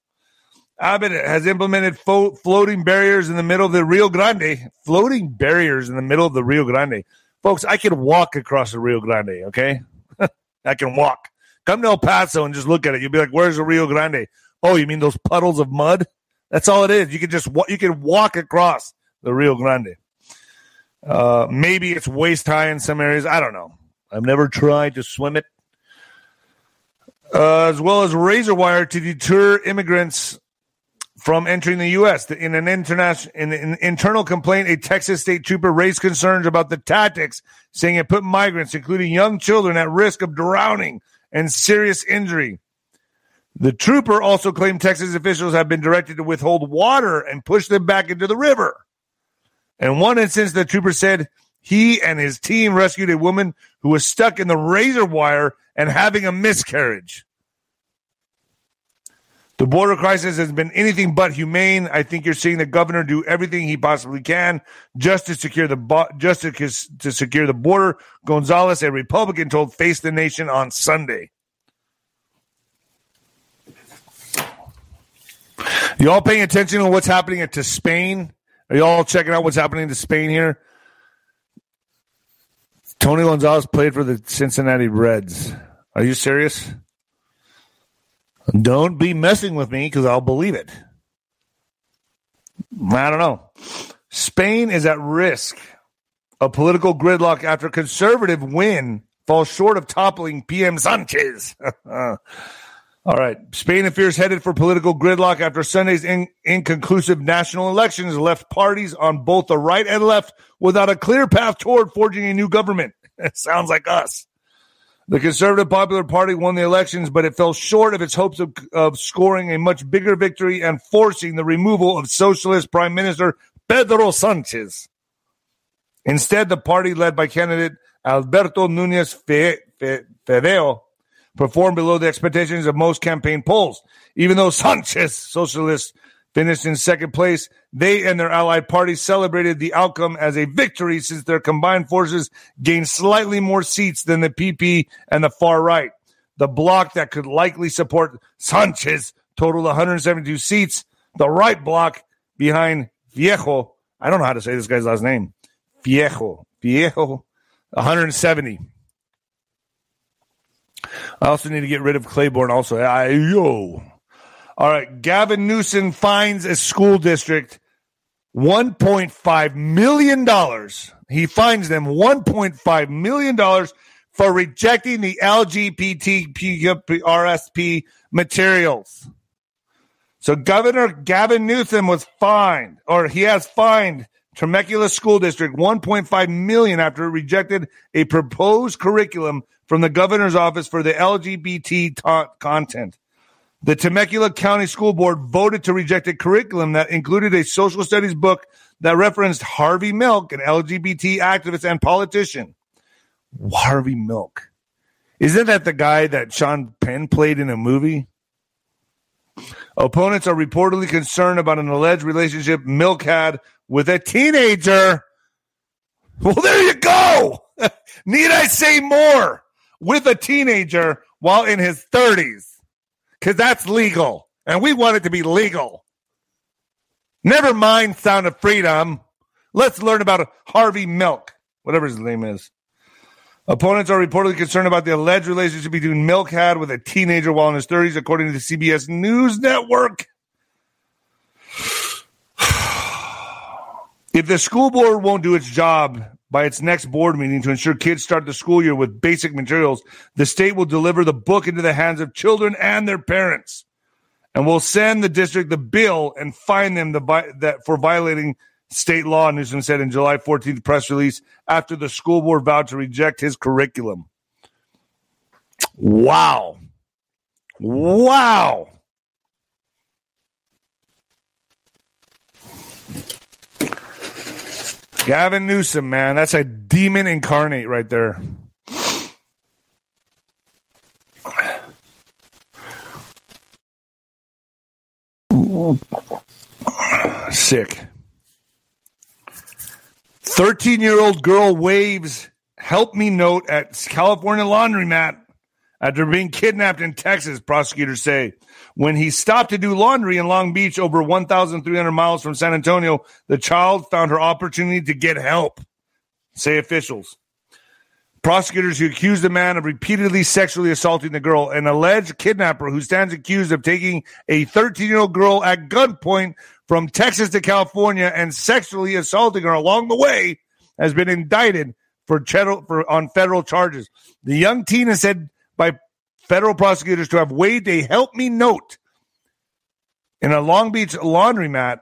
Abbott has implemented fo- floating barriers in the middle of the Rio Grande. Floating barriers in the middle of the Rio Grande. Folks, I can walk across the Rio Grande, okay? I can walk. Come to El Paso and just look at it. You'll be like, where's the Rio Grande? Oh, you mean those puddles of mud? That's all it is. You can just you can walk across the Rio Grande. Uh, maybe it's waist high in some areas. I don't know. I've never tried to swim it. Uh, as well as razor wire to deter immigrants from entering the U.S. In an international, in an internal complaint, a Texas state trooper raised concerns about the tactics, saying it put migrants, including young children, at risk of drowning and serious injury. The trooper also claimed Texas officials have been directed to withhold water and push them back into the river. In one instance, the trooper said he and his team rescued a woman who was stuck in the razor wire and having a miscarriage. The border crisis has been anything but humane. I think you're seeing the governor do everything he possibly can just to secure the just to, to secure the border. Gonzalez, a Republican, told Face the Nation on Sunday. You all paying attention to what's happening to Spain? Are you all checking out what's happening to Spain here? Tony Gonzalez played for the Cincinnati Reds. Are you serious? Don't be messing with me because I'll believe it. I don't know. Spain is at risk of political gridlock after conservative win falls short of toppling PM Sanchez. All right. Spain appears headed for political gridlock after Sunday's in- inconclusive national elections left parties on both the right and left without a clear path toward forging a new government. Sounds like us. The Conservative Popular Party won the elections, but it fell short of its hopes of, of scoring a much bigger victory and forcing the removal of Socialist Prime Minister Pedro Sanchez. Instead, the party led by candidate Alberto Nunez Feijóo performed below the expectations of most campaign polls. Even though Sanchez, socialists, finished in second place, they and their allied parties celebrated the outcome as a victory since their combined forces gained slightly more seats than the PP and the far right. The bloc that could likely support Sanchez totaled 172 seats. The right bloc behind Viejo, I don't know how to say this guy's last name, Viejo, Viejo, 170. I also need to get rid of Claiborne. Also, I, yo. All right, Gavin Newsom finds a school district one point five million dollars. He finds them one point five million dollars for rejecting the LGBTQRSP materials. So Governor Gavin Newsom was fined, or he has fined Temecula School District 1.5 million after it rejected a proposed curriculum from the governor's office for the LGBT ta- content. The Temecula County School Board voted to reject a curriculum that included a social studies book that referenced Harvey Milk, an LGBT activist and politician. Harvey Milk. Isn't that the guy that Sean Penn played in a movie? Opponents are reportedly concerned about an alleged relationship Milk had with a teenager. Well, there you go. Need I say more? With a teenager while in his 30s. Because that's legal. And we want it to be legal. Never mind Sound of Freedom. Let's learn about Harvey Milk, whatever his name is. Opponents are reportedly concerned about the alleged relationship between Milk had with a teenager while in his 30s, according to the CBS News Network. If the school board won't do its job by its next board meeting to ensure kids start the school year with basic materials, the state will deliver the book into the hands of children and their parents, and will send the district the bill and fine them the, that for violating state law. Newsom said in July 14th press release after the school board vowed to reject his curriculum. Wow! Wow! Gavin Newsom, man, that's a demon incarnate right there. Sick. 13 year old girl waves help me note at California laundromat after being kidnapped in Texas, prosecutors say. When he stopped to do laundry in Long Beach, over 1,300 miles from San Antonio, the child found her opportunity to get help, say officials. Prosecutors who accused the man of repeatedly sexually assaulting the girl, an alleged kidnapper who stands accused of taking a 13 year old girl at gunpoint from Texas to California and sexually assaulting her along the way, has been indicted for, for on federal charges. The young teen is said by federal prosecutors to have waived a help me note in a Long Beach laundromat,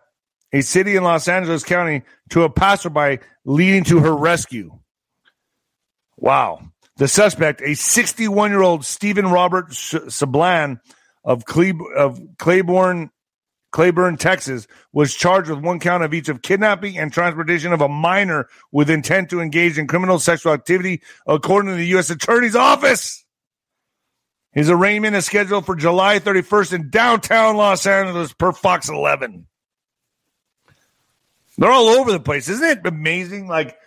a city in Los Angeles County, to a passerby, leading to her rescue. Wow. The suspect, a 61 year old Stephen Robert Sablan of, Cle- of Claiborne, Cleburne, Texas, was charged with one count of each of kidnapping and transportation of a minor with intent to engage in criminal sexual activity, according to the U.S. Attorney's Office. His arraignment is scheduled for July 31st in downtown Los Angeles per Fox 11. They're all over the place. Isn't it amazing? Like,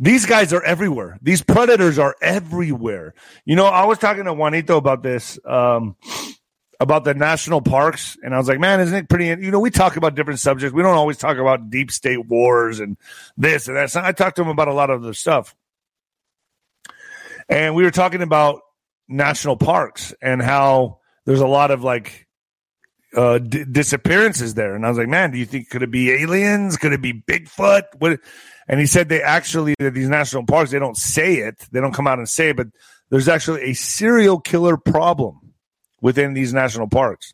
these guys are everywhere. These predators are everywhere. You know, I was talking to Juanito about this, um, about the national parks, and I was like, man, isn't it pretty? You know, we talk about different subjects. We don't always talk about deep state wars and this and that. So I talked to him about a lot of the stuff. And we were talking about national parks and how there's a lot of like uh, d- disappearances there. And I was like, man, do you think could it be aliens? Could it be Bigfoot? What? And he said they actually that these national parks they don't say it, they don't come out and say it, but there's actually a serial killer problem within these national parks.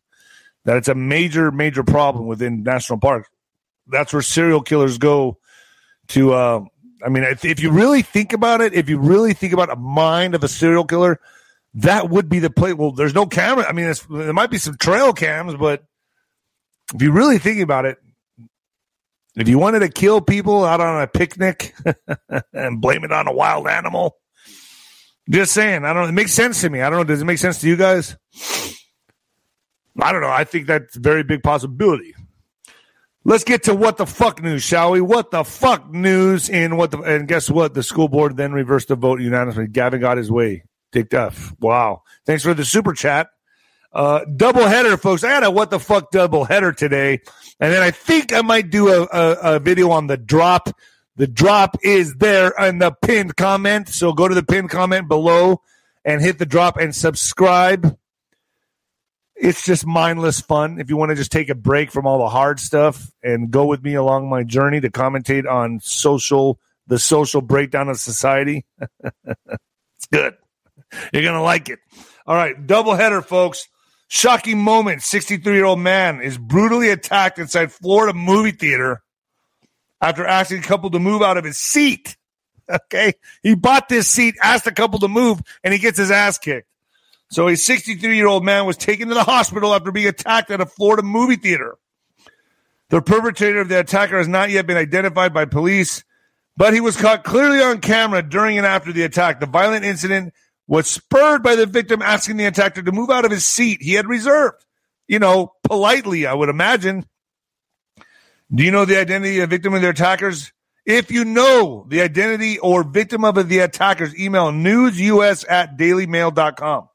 That it's a major, major problem within national parks. That's where serial killers go to. Uh, I mean, if, if you really think about it, if you really think about a mind of a serial killer, that would be the place. Well, there's no camera. I mean, there might be some trail cams, but if you really think about it, if you wanted to kill people out on a picnic and blame it on a wild animal, just saying, I don't know. It makes sense to me. I don't know. Does it make sense to you guys? I don't know. I think that's a very big possibility. Let's get to what the fuck news, shall we? What the fuck news in what the and guess what? The school board then reversed the vote unanimously. Gavin got his way. Dick Duff. Wow. Thanks for the super chat. Uh, double header, folks. I had a what the fuck double header today. And then I think I might do a, a, a video on the drop. The drop is there in the pinned comment. So go to the pinned comment below and hit the drop and subscribe. It's just mindless fun. If you want to just take a break from all the hard stuff and go with me along my journey to commentate on social, the social breakdown of society, it's good. You're going to like it. All right, double header, folks. Shocking moment 63 year old man is brutally attacked inside Florida movie theater after asking a couple to move out of his seat. Okay. He bought this seat, asked a couple to move, and he gets his ass kicked. So a 63 year old man was taken to the hospital after being attacked at a Florida movie theater. The perpetrator of the attacker has not yet been identified by police, but he was caught clearly on camera during and after the attack. The violent incident was spurred by the victim asking the attacker to move out of his seat he had reserved. You know, politely, I would imagine. Do you know the identity of the victim of the attackers? If you know the identity or victim of the attackers, email newsus at dailymail.com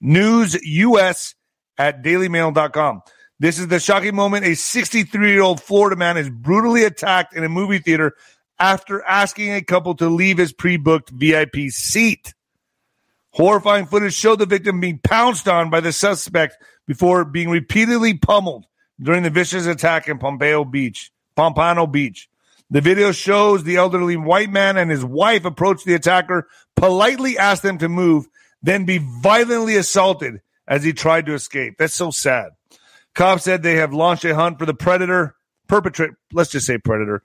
newsus at dailymail.com. This is the shocking moment. A 63 year old Florida man is brutally attacked in a movie theater after asking a couple to leave his pre booked VIP seat. Horrifying footage showed the victim being pounced on by the suspect before being repeatedly pummeled during the vicious attack in Pompeo Beach. Pompano Beach. The video shows the elderly white man and his wife approach the attacker, politely ask them to move, then be violently assaulted as he tried to escape. That's so sad. Cops said they have launched a hunt for the predator, perpetrator, let's just say predator,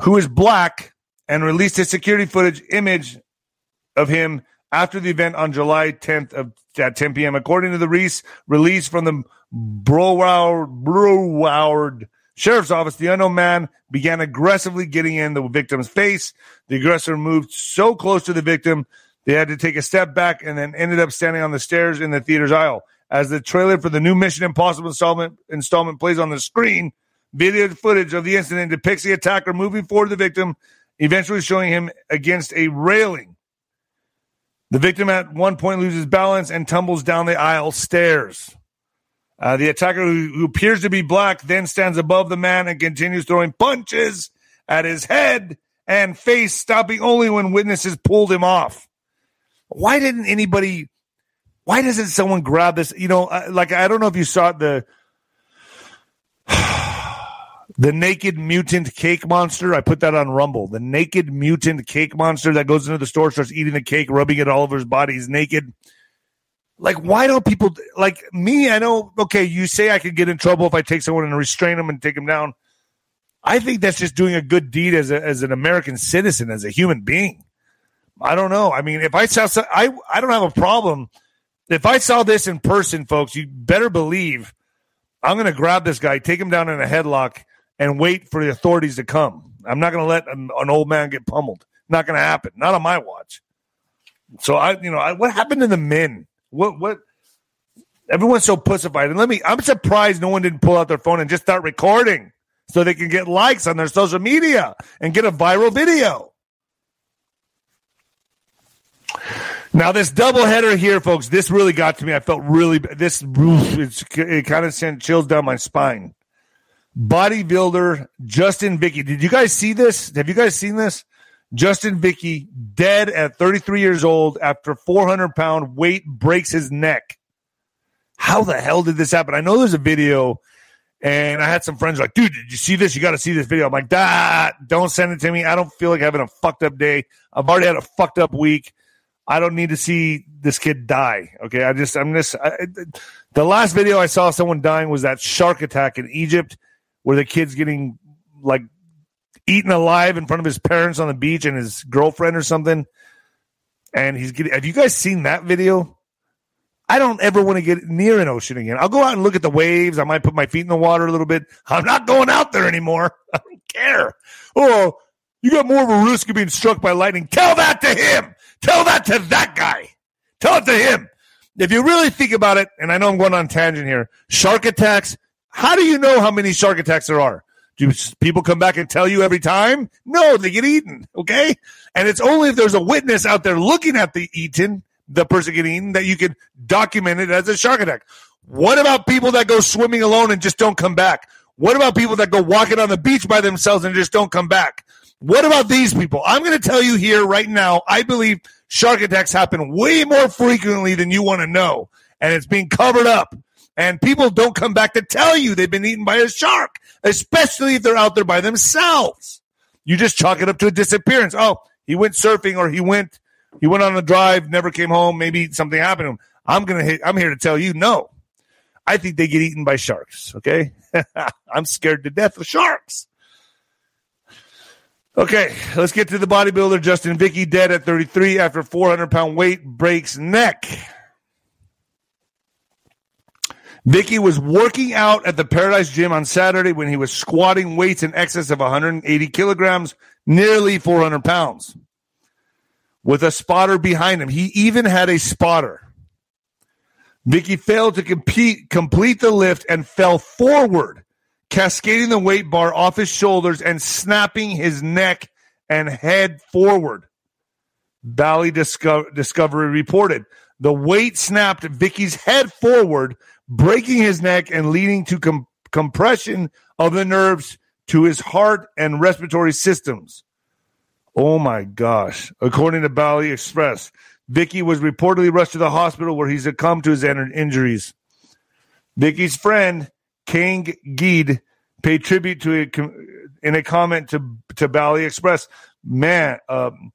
who is black and released a security footage image of him after the event on July 10th of, at 10 p.m. According to the Reese release from the Broward, Sheriff's Office, the unknown man began aggressively getting in the victim's face. The aggressor moved so close to the victim they had to take a step back and then ended up standing on the stairs in the theater's aisle. As the trailer for the new Mission Impossible installment, installment plays on the screen, video footage of the incident depicts the attacker moving forward to the victim, eventually showing him against a railing. The victim at one point loses balance and tumbles down the aisle stairs. Uh, the attacker, who, who appears to be black, then stands above the man and continues throwing punches at his head and face, stopping only when witnesses pulled him off why didn't anybody? Why doesn't someone grab this? You know, like I don't know if you saw the the naked mutant cake monster. I put that on Rumble. The naked mutant cake monster that goes into the store, starts eating the cake, rubbing it all over his body. He's naked. Like, why don't people like me? I know. Okay, you say I could get in trouble if I take someone and restrain them and take them down. I think that's just doing a good deed as a, as an American citizen, as a human being. I don't know. I mean, if I saw, I I don't have a problem. If I saw this in person, folks, you better believe I'm going to grab this guy, take him down in a headlock, and wait for the authorities to come. I'm not going to let an, an, old man get pummeled. Not going to happen. Not on my watch. So I, you know, I, what happened to the men? What what? Everyone's so pussified. And let me. I'm surprised no one didn't pull out their phone and just start recording so they can get likes on their social media and get a viral video. Now this doubleheader here, folks, this really got to me. I felt really this it kind of sent chills down my spine. Bodybuilder Justyn Vicky. Did you guys see this? Have you guys seen this? Justyn Vicky dead at 33 years old after 400 pound weight breaks his neck. how the hell did this happen? I know there's a video, and I had some friends like, dude, did you see this? You got to see this video. I'm like, that don't send it to me. I don't feel like having a fucked up day. I've already had a fucked up week. I don't need to see this kid die. Okay, I just I'm just I, the last video I saw someone dying was that shark attack in Egypt, where the kid's getting like eaten alive in front of his parents on the beach and his girlfriend or something. And he's getting. Have you guys seen that video? I don't ever want to get near an ocean again. I'll go out and look at the waves. I might put my feet in the water a little bit. I'm not going out there anymore. I don't care. Oh, you got more of a risk of being struck by lightning. Tell that to him. Tell that to that guy. Tell it to him. If you really think about it, and I know I'm going on tangent here, shark attacks. How do you know how many shark attacks there are? Do people come back and tell you every time? No, they get eaten. Okay. And it's only if there's a witness out there looking at the eaten the person getting eaten that you can document it as a shark attack. What about people that go swimming alone and just don't come back? What about people that go walking on the beach by themselves and just don't come back? What about these people? I'm going to tell you here right now, I believe shark attacks happen way more frequently than you want to know. And it's being covered up. And people don't come back to tell you they've been eaten by a shark, especially if they're out there by themselves. You just chalk it up to a disappearance. Oh, he went surfing or he went he went on a drive, never came home. Maybe something happened to him. I'm gonna. Hit, I'm here to tell you, no. I think they get eaten by sharks. Okay, I'm scared to death of sharks. Okay, let's get to the bodybuilder Justyn Vicky dead at 33 after 400 pound weight breaks neck. Vicky was working out at the Paradise Gym on Saturday when he was squatting weights in excess of 180 kilograms, nearly 400 pounds with a spotter behind him. He even had a spotter. Vicky failed to compete, complete the lift and fell forward, cascading the weight bar off his shoulders and snapping his neck and head forward. Bali Disco- Discovery reported the weight snapped Vicky's head forward, breaking his neck and leading to com- compression of the nerves to his heart and respiratory systems. Oh my gosh. According to Bali Express, Vicky was reportedly rushed to the hospital where he succumbed to his injuries. Vicky's friend, Kang Geed, paid tribute to it in a comment to, to Bali Express. Man, um,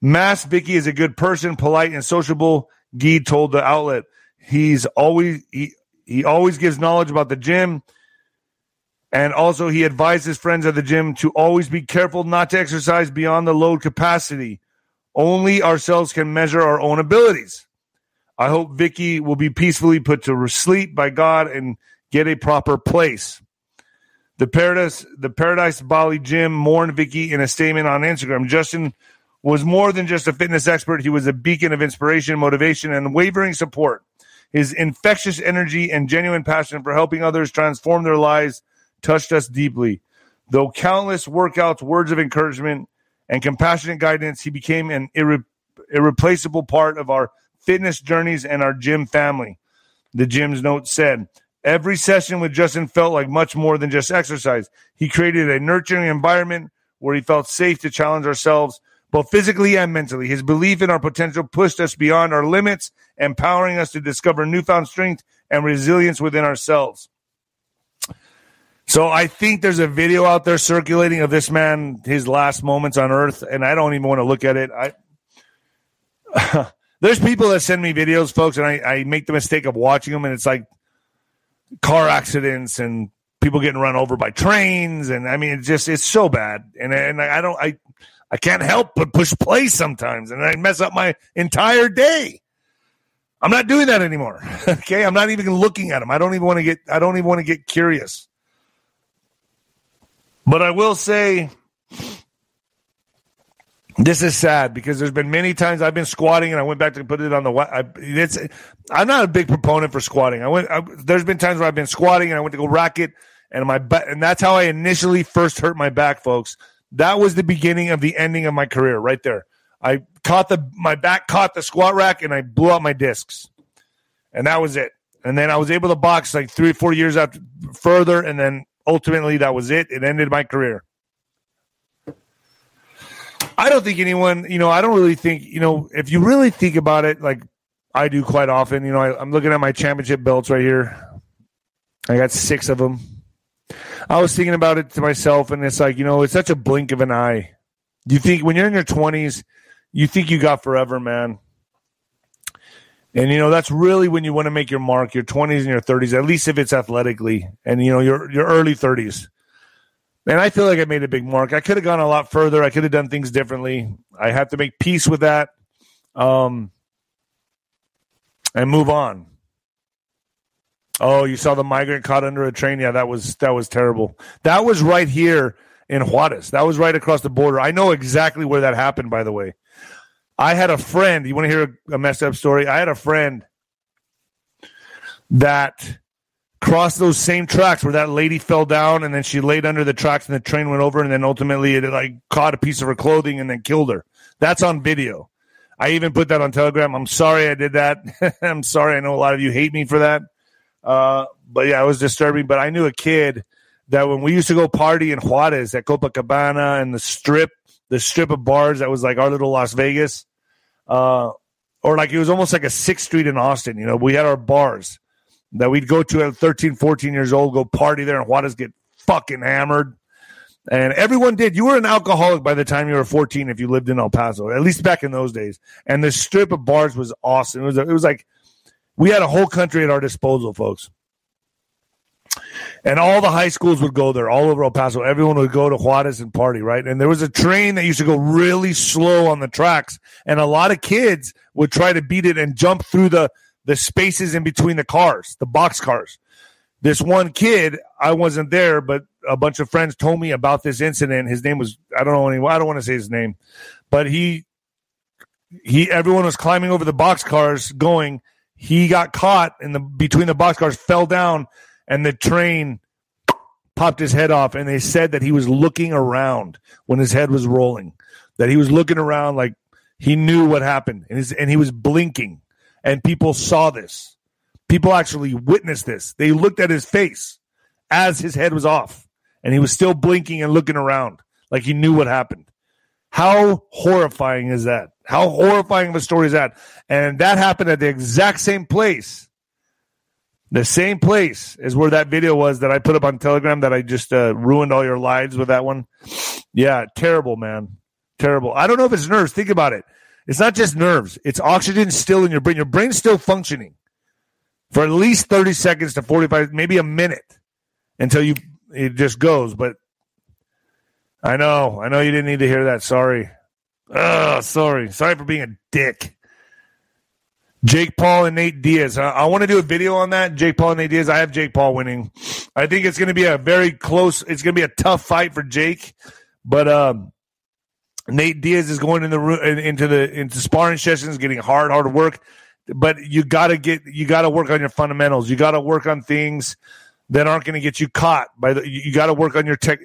Mass Vicky is a good person, polite and sociable. Geed told the outlet. He's always he always gives knowledge about the gym and also, he advises friends at the gym to always be careful not to exercise beyond the load capacity. Only ourselves can measure our own abilities. I hope Vicky will be peacefully put to sleep by God and get a proper place. The Paradise, the Paradise Bali Gym mourned Vicky in a statement on Instagram. Justyn was more than just a fitness expert. He was a beacon of inspiration, motivation, and wavering support. His infectious energy and genuine passion for helping others transform their lives touched us deeply. Though countless workouts, words of encouragement, and compassionate guidance, he became an irre- irreplaceable part of our fitness journeys and our gym family. The gym's note said, Every session with Justyn felt like much more than just exercise. He created a nurturing environment where he felt safe to challenge ourselves, both physically and mentally. His belief in our potential pushed us beyond our limits, empowering us to discover newfound strength and resilience within ourselves. So I think there's a video out there circulating of this man, his last moments on Earth, and I don't even want to look at it. I there's people that send me videos, folks, and I, I make the mistake of watching them, and it's like car accidents and people getting run over by trains, and I mean, it's just it's so bad, and and I don't I I can't help but push play sometimes, and I mess up my entire day. I'm not doing that anymore. okay, I'm not even looking at them. I don't even want to get I don't even want to get curious. But I will say this is sad because there's been many times I've been squatting and I went back to put it on the. I, it's, I'm not a big proponent for squatting. I went. I, there's been times where I've been squatting and I went to go rack it and my butt, and that's how I initially first hurt my back, folks. That was the beginning of the ending of my career, right there. I caught the my back caught the squat rack and I blew out my discs, and that was it. And then I was able to box like three or four years after further, and then ultimately that was it. It ended my career. I don't think anyone, you know, I don't really think, you know, if you really think about it, like I do quite often. You know, I, I'm looking at my championship belts right here. I got six of them. I was thinking about it to myself, and it's like, you know, it's such a blink of an eye. You think when you're in your 20s, you think you got forever, man. And you know that's really when you want to make your mark, your 20s and your 30s, at least if it's athletically, and you know your your early 30s. And I feel like I made a big mark. I could have gone a lot further. I could have done things differently. I have to make peace with that, um, and move on. Oh, you saw the migrant caught under a train? Yeah, that was that was terrible. That was right here in Juarez. That was right across the border. I know exactly where that happened. By the way, I had a friend. You want to hear a messed up story? I had a friend that crossed those same tracks where that lady fell down and then she laid under the tracks and the train went over and then ultimately it like caught a piece of her clothing and then killed her. That's on video. I even put that on Telegram. I'm sorry I did that. I'm sorry. I know a lot of you hate me for that. Uh, but yeah, it was disturbing. But I knew a kid that when we used to go party in Juarez at Copacabana and the strip, the strip of bars that was like our little Las Vegas uh, or like it was almost like a sixth street in Austin. You know, we had our bars that we'd go to at 13, 14 years old, go party there, and Juarez get fucking hammered. And everyone did. You were an alcoholic by the time you were 14 if you lived in El Paso, at least back in those days. And the strip of bars was awesome. It was, it was like we had a whole country at our disposal, folks. And all the high schools would go there, all over El Paso. Everyone would go to Juarez and party, right? And there was a train that used to go really slow on the tracks, and a lot of kids would try to beat it and jump through the the spaces in between the cars, the box cars. This one kid, I wasn't there, but a bunch of friends told me about this incident. His name was I don't know anyone. I don't want to say his name, but he he everyone was climbing over the box cars going. He got caught in the between the box cars, fell down and the train popped his head off and they said that he was looking around when his head was rolling that he was looking around like he knew what happened and, his, and he was blinking and people saw this. People actually witnessed this. They looked at his face as his head was off and he was still blinking and looking around like he knew what happened how horrifying is that how horrifying of a story is that and that happened at the exact same place the same place is where that video was that I put up on Telegram that I just uh, ruined all your lives with that one. Yeah, terrible, man. Terrible. I don't know if it's nerves. Think about it. It's not just nerves, it's oxygen still in your brain. Your brain's still functioning for at least 30 seconds to 45, maybe a minute until you it just goes. But I know, I know you didn't need to hear that. Sorry. Oh, sorry. Sorry for being a dick. Jake Paul and Nate Diaz. I, I want to do a video on that. Jake Paul and Nate Diaz. I have Jake Paul winning. I think it's going to be a very close. It's going to be a tough fight for Jake, but um, Nate Diaz is going in the into the into sparring sessions, getting hard, hard work. But you got to get you got to work on your fundamentals. You got to work on things that aren't going to get you caught by the. You got to work on your tech,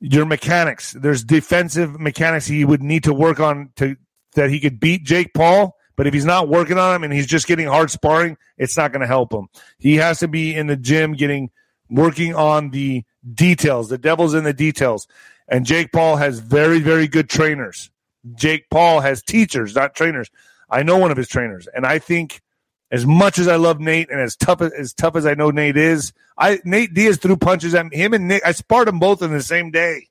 your mechanics. There's defensive mechanics he would need to work on to that he could beat Jake Paul but if he's not working on him and he's just getting hard sparring, it's not going to help him. He has to be in the gym getting working on the details. The devil's in the details. And Jake Paul has very, very good trainers. Jake Paul has teachers, not trainers. I know one of his trainers, and I think as much as I love Nate and as tough as tough as I know Nate is, I Nate Diaz threw punches at him and Nick. I sparred them both in the same day.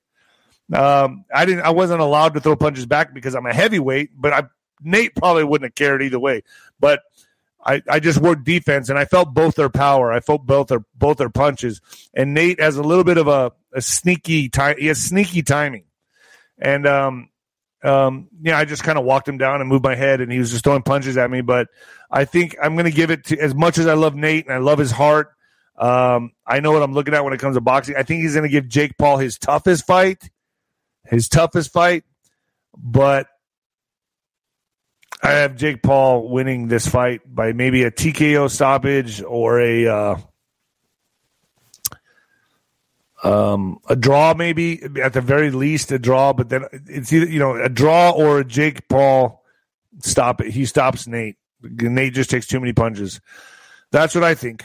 Um, I didn't. I wasn't allowed to throw punches back because I'm a heavyweight, but I Nate probably wouldn't have cared either way. But I, I just worked defense and I felt both their power. I felt both their both their punches. And Nate has a little bit of a, a sneaky time. He has sneaky timing. And um, um, yeah, I just kind of walked him down and moved my head, and he was just throwing punches at me. But I think I'm going to give it to as much as I love Nate and I love his heart. Um, I know what I'm looking at when it comes to boxing. I think he's going to give Jake Paul his toughest fight, his toughest fight. But I have Jake Paul winning this fight by maybe a TKO stoppage or a uh, um, a draw, maybe at the very least a draw. But then it's either you know a draw or a Jake Paul stop it. He stops Nate. Nate just takes too many punches. That's what I think.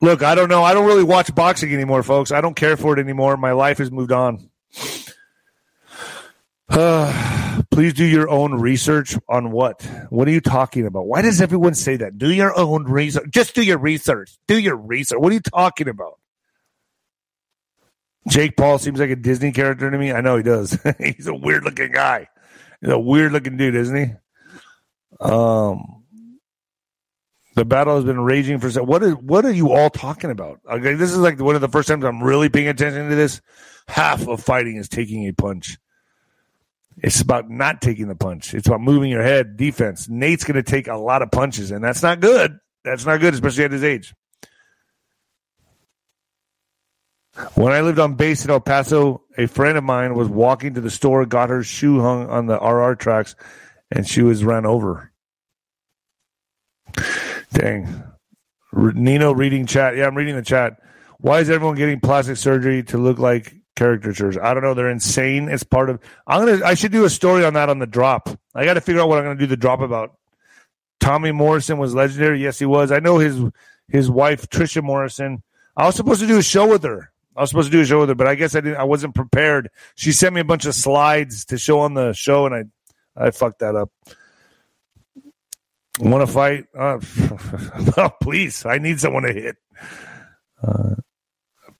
Look, I don't know. I don't really watch boxing anymore, folks. I don't care for it anymore. My life has moved on. Uh, Please do your own research on what? What are you talking about? Why does everyone say that? Do your own research. Just do your research. Do your research. What are you talking about? Jake Paul seems like a Disney character to me. I know he does. He's a weird looking guy. He's a weird looking dude, isn't he? Um, the battle has been raging for. What is? What are you all talking about? Okay, this is like one of the first times I'm really paying attention to this. Half of fighting is taking a punch. It's about not taking the punch. It's about moving your head, defense. Nate's going to take a lot of punches, and that's not good. That's not good, especially at his age. When I lived on base in El Paso, a friend of mine was walking to the store, got her shoe hung on the RR tracks, and she was run over. Dang. Nino reading chat. Yeah, I'm reading the chat. Why is everyone getting plastic surgery to look like caricatures? I don't know. They're insane. It's part of. I'm gonna. I should do a story on that on the drop. I got to figure out what I'm gonna do the drop about. Tommy Morrison was legendary. Yes, he was. I know his his wife Trisha Morrison. I was supposed to do a show with her. I was supposed to do a show with her, but I guess I didn't. I wasn't prepared. She sent me a bunch of slides to show on the show, and I I fucked that up. Want to fight? Uh, well, please. I need someone to hit. Uh,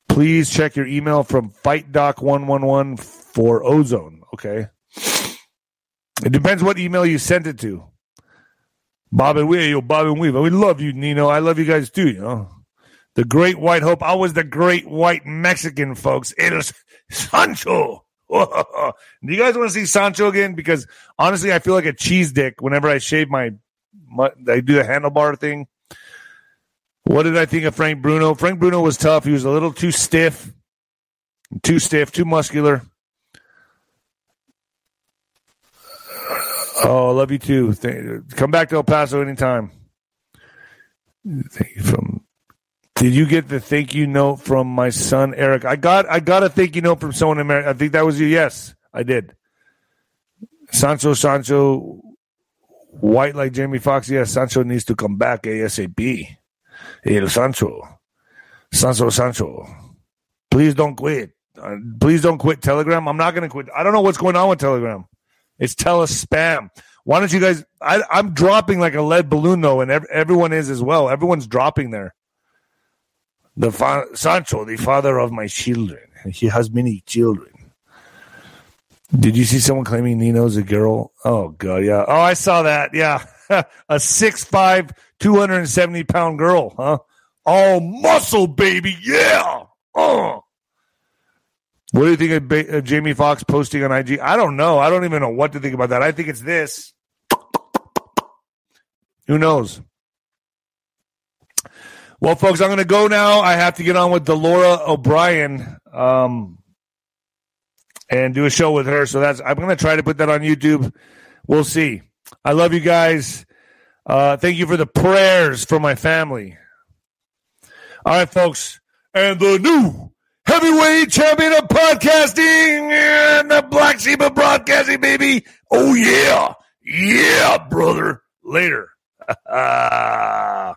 please check your email from FightDoc111 for Ozone. Okay. It depends what email you sent it to. Bob and Weave, yo, Bob and Weave. We love you, Nino. I love you guys too, you know. The Great White Hope. I was the Great White Mexican, folks. It was Sancho. Do you guys want to see Sancho again? Because honestly, I feel like a cheese dick whenever I shave my, my I do the handlebar thing. What did I think of Frank Bruno? Frank Bruno was tough. He was a little too stiff, too stiff, too muscular. Oh, I love you too. Come back to El Paso anytime. Thank you from did you get the thank you note from my son Eric? I got I got a thank you note from someone in America. I think that was you. Yes, I did. Sancho Sancho white like Jamie Foxx. Yes, Sancho needs to come back ASAP. El Sancho. Sancho Sancho. Please don't quit. Uh, please don't quit Telegram. I'm not going to quit. I don't know what's going on with Telegram. It's tell tele spam. Why don't you guys? I, am dropping like a lead balloon though, and ev- everyone is as well. Everyone's dropping there the fa- Sancho, the father of my children. He has many children. Did you see someone claiming Nino's a girl? Oh god, yeah. Oh, I saw that. Yeah, a six five, two hundred and seventy pound girl, huh? All muscle, baby. Yeah. Oh. What do you think of, ba- of Jamie Foxx posting on IG? I don't know. I don't even know what to think about that. I think it's this. Who knows? Well, folks, I'm going to go now. I have to get on with Delora O'Brien um, and do a show with her. So that's I'm going to try to put that on YouTube. We'll see. I love you guys. Uh, thank you for the prayers for my family. All right, folks, and the new heavyweight champion of podcasting and the black sheep of broadcasting, baby. Oh yeah, yeah, brother. Later.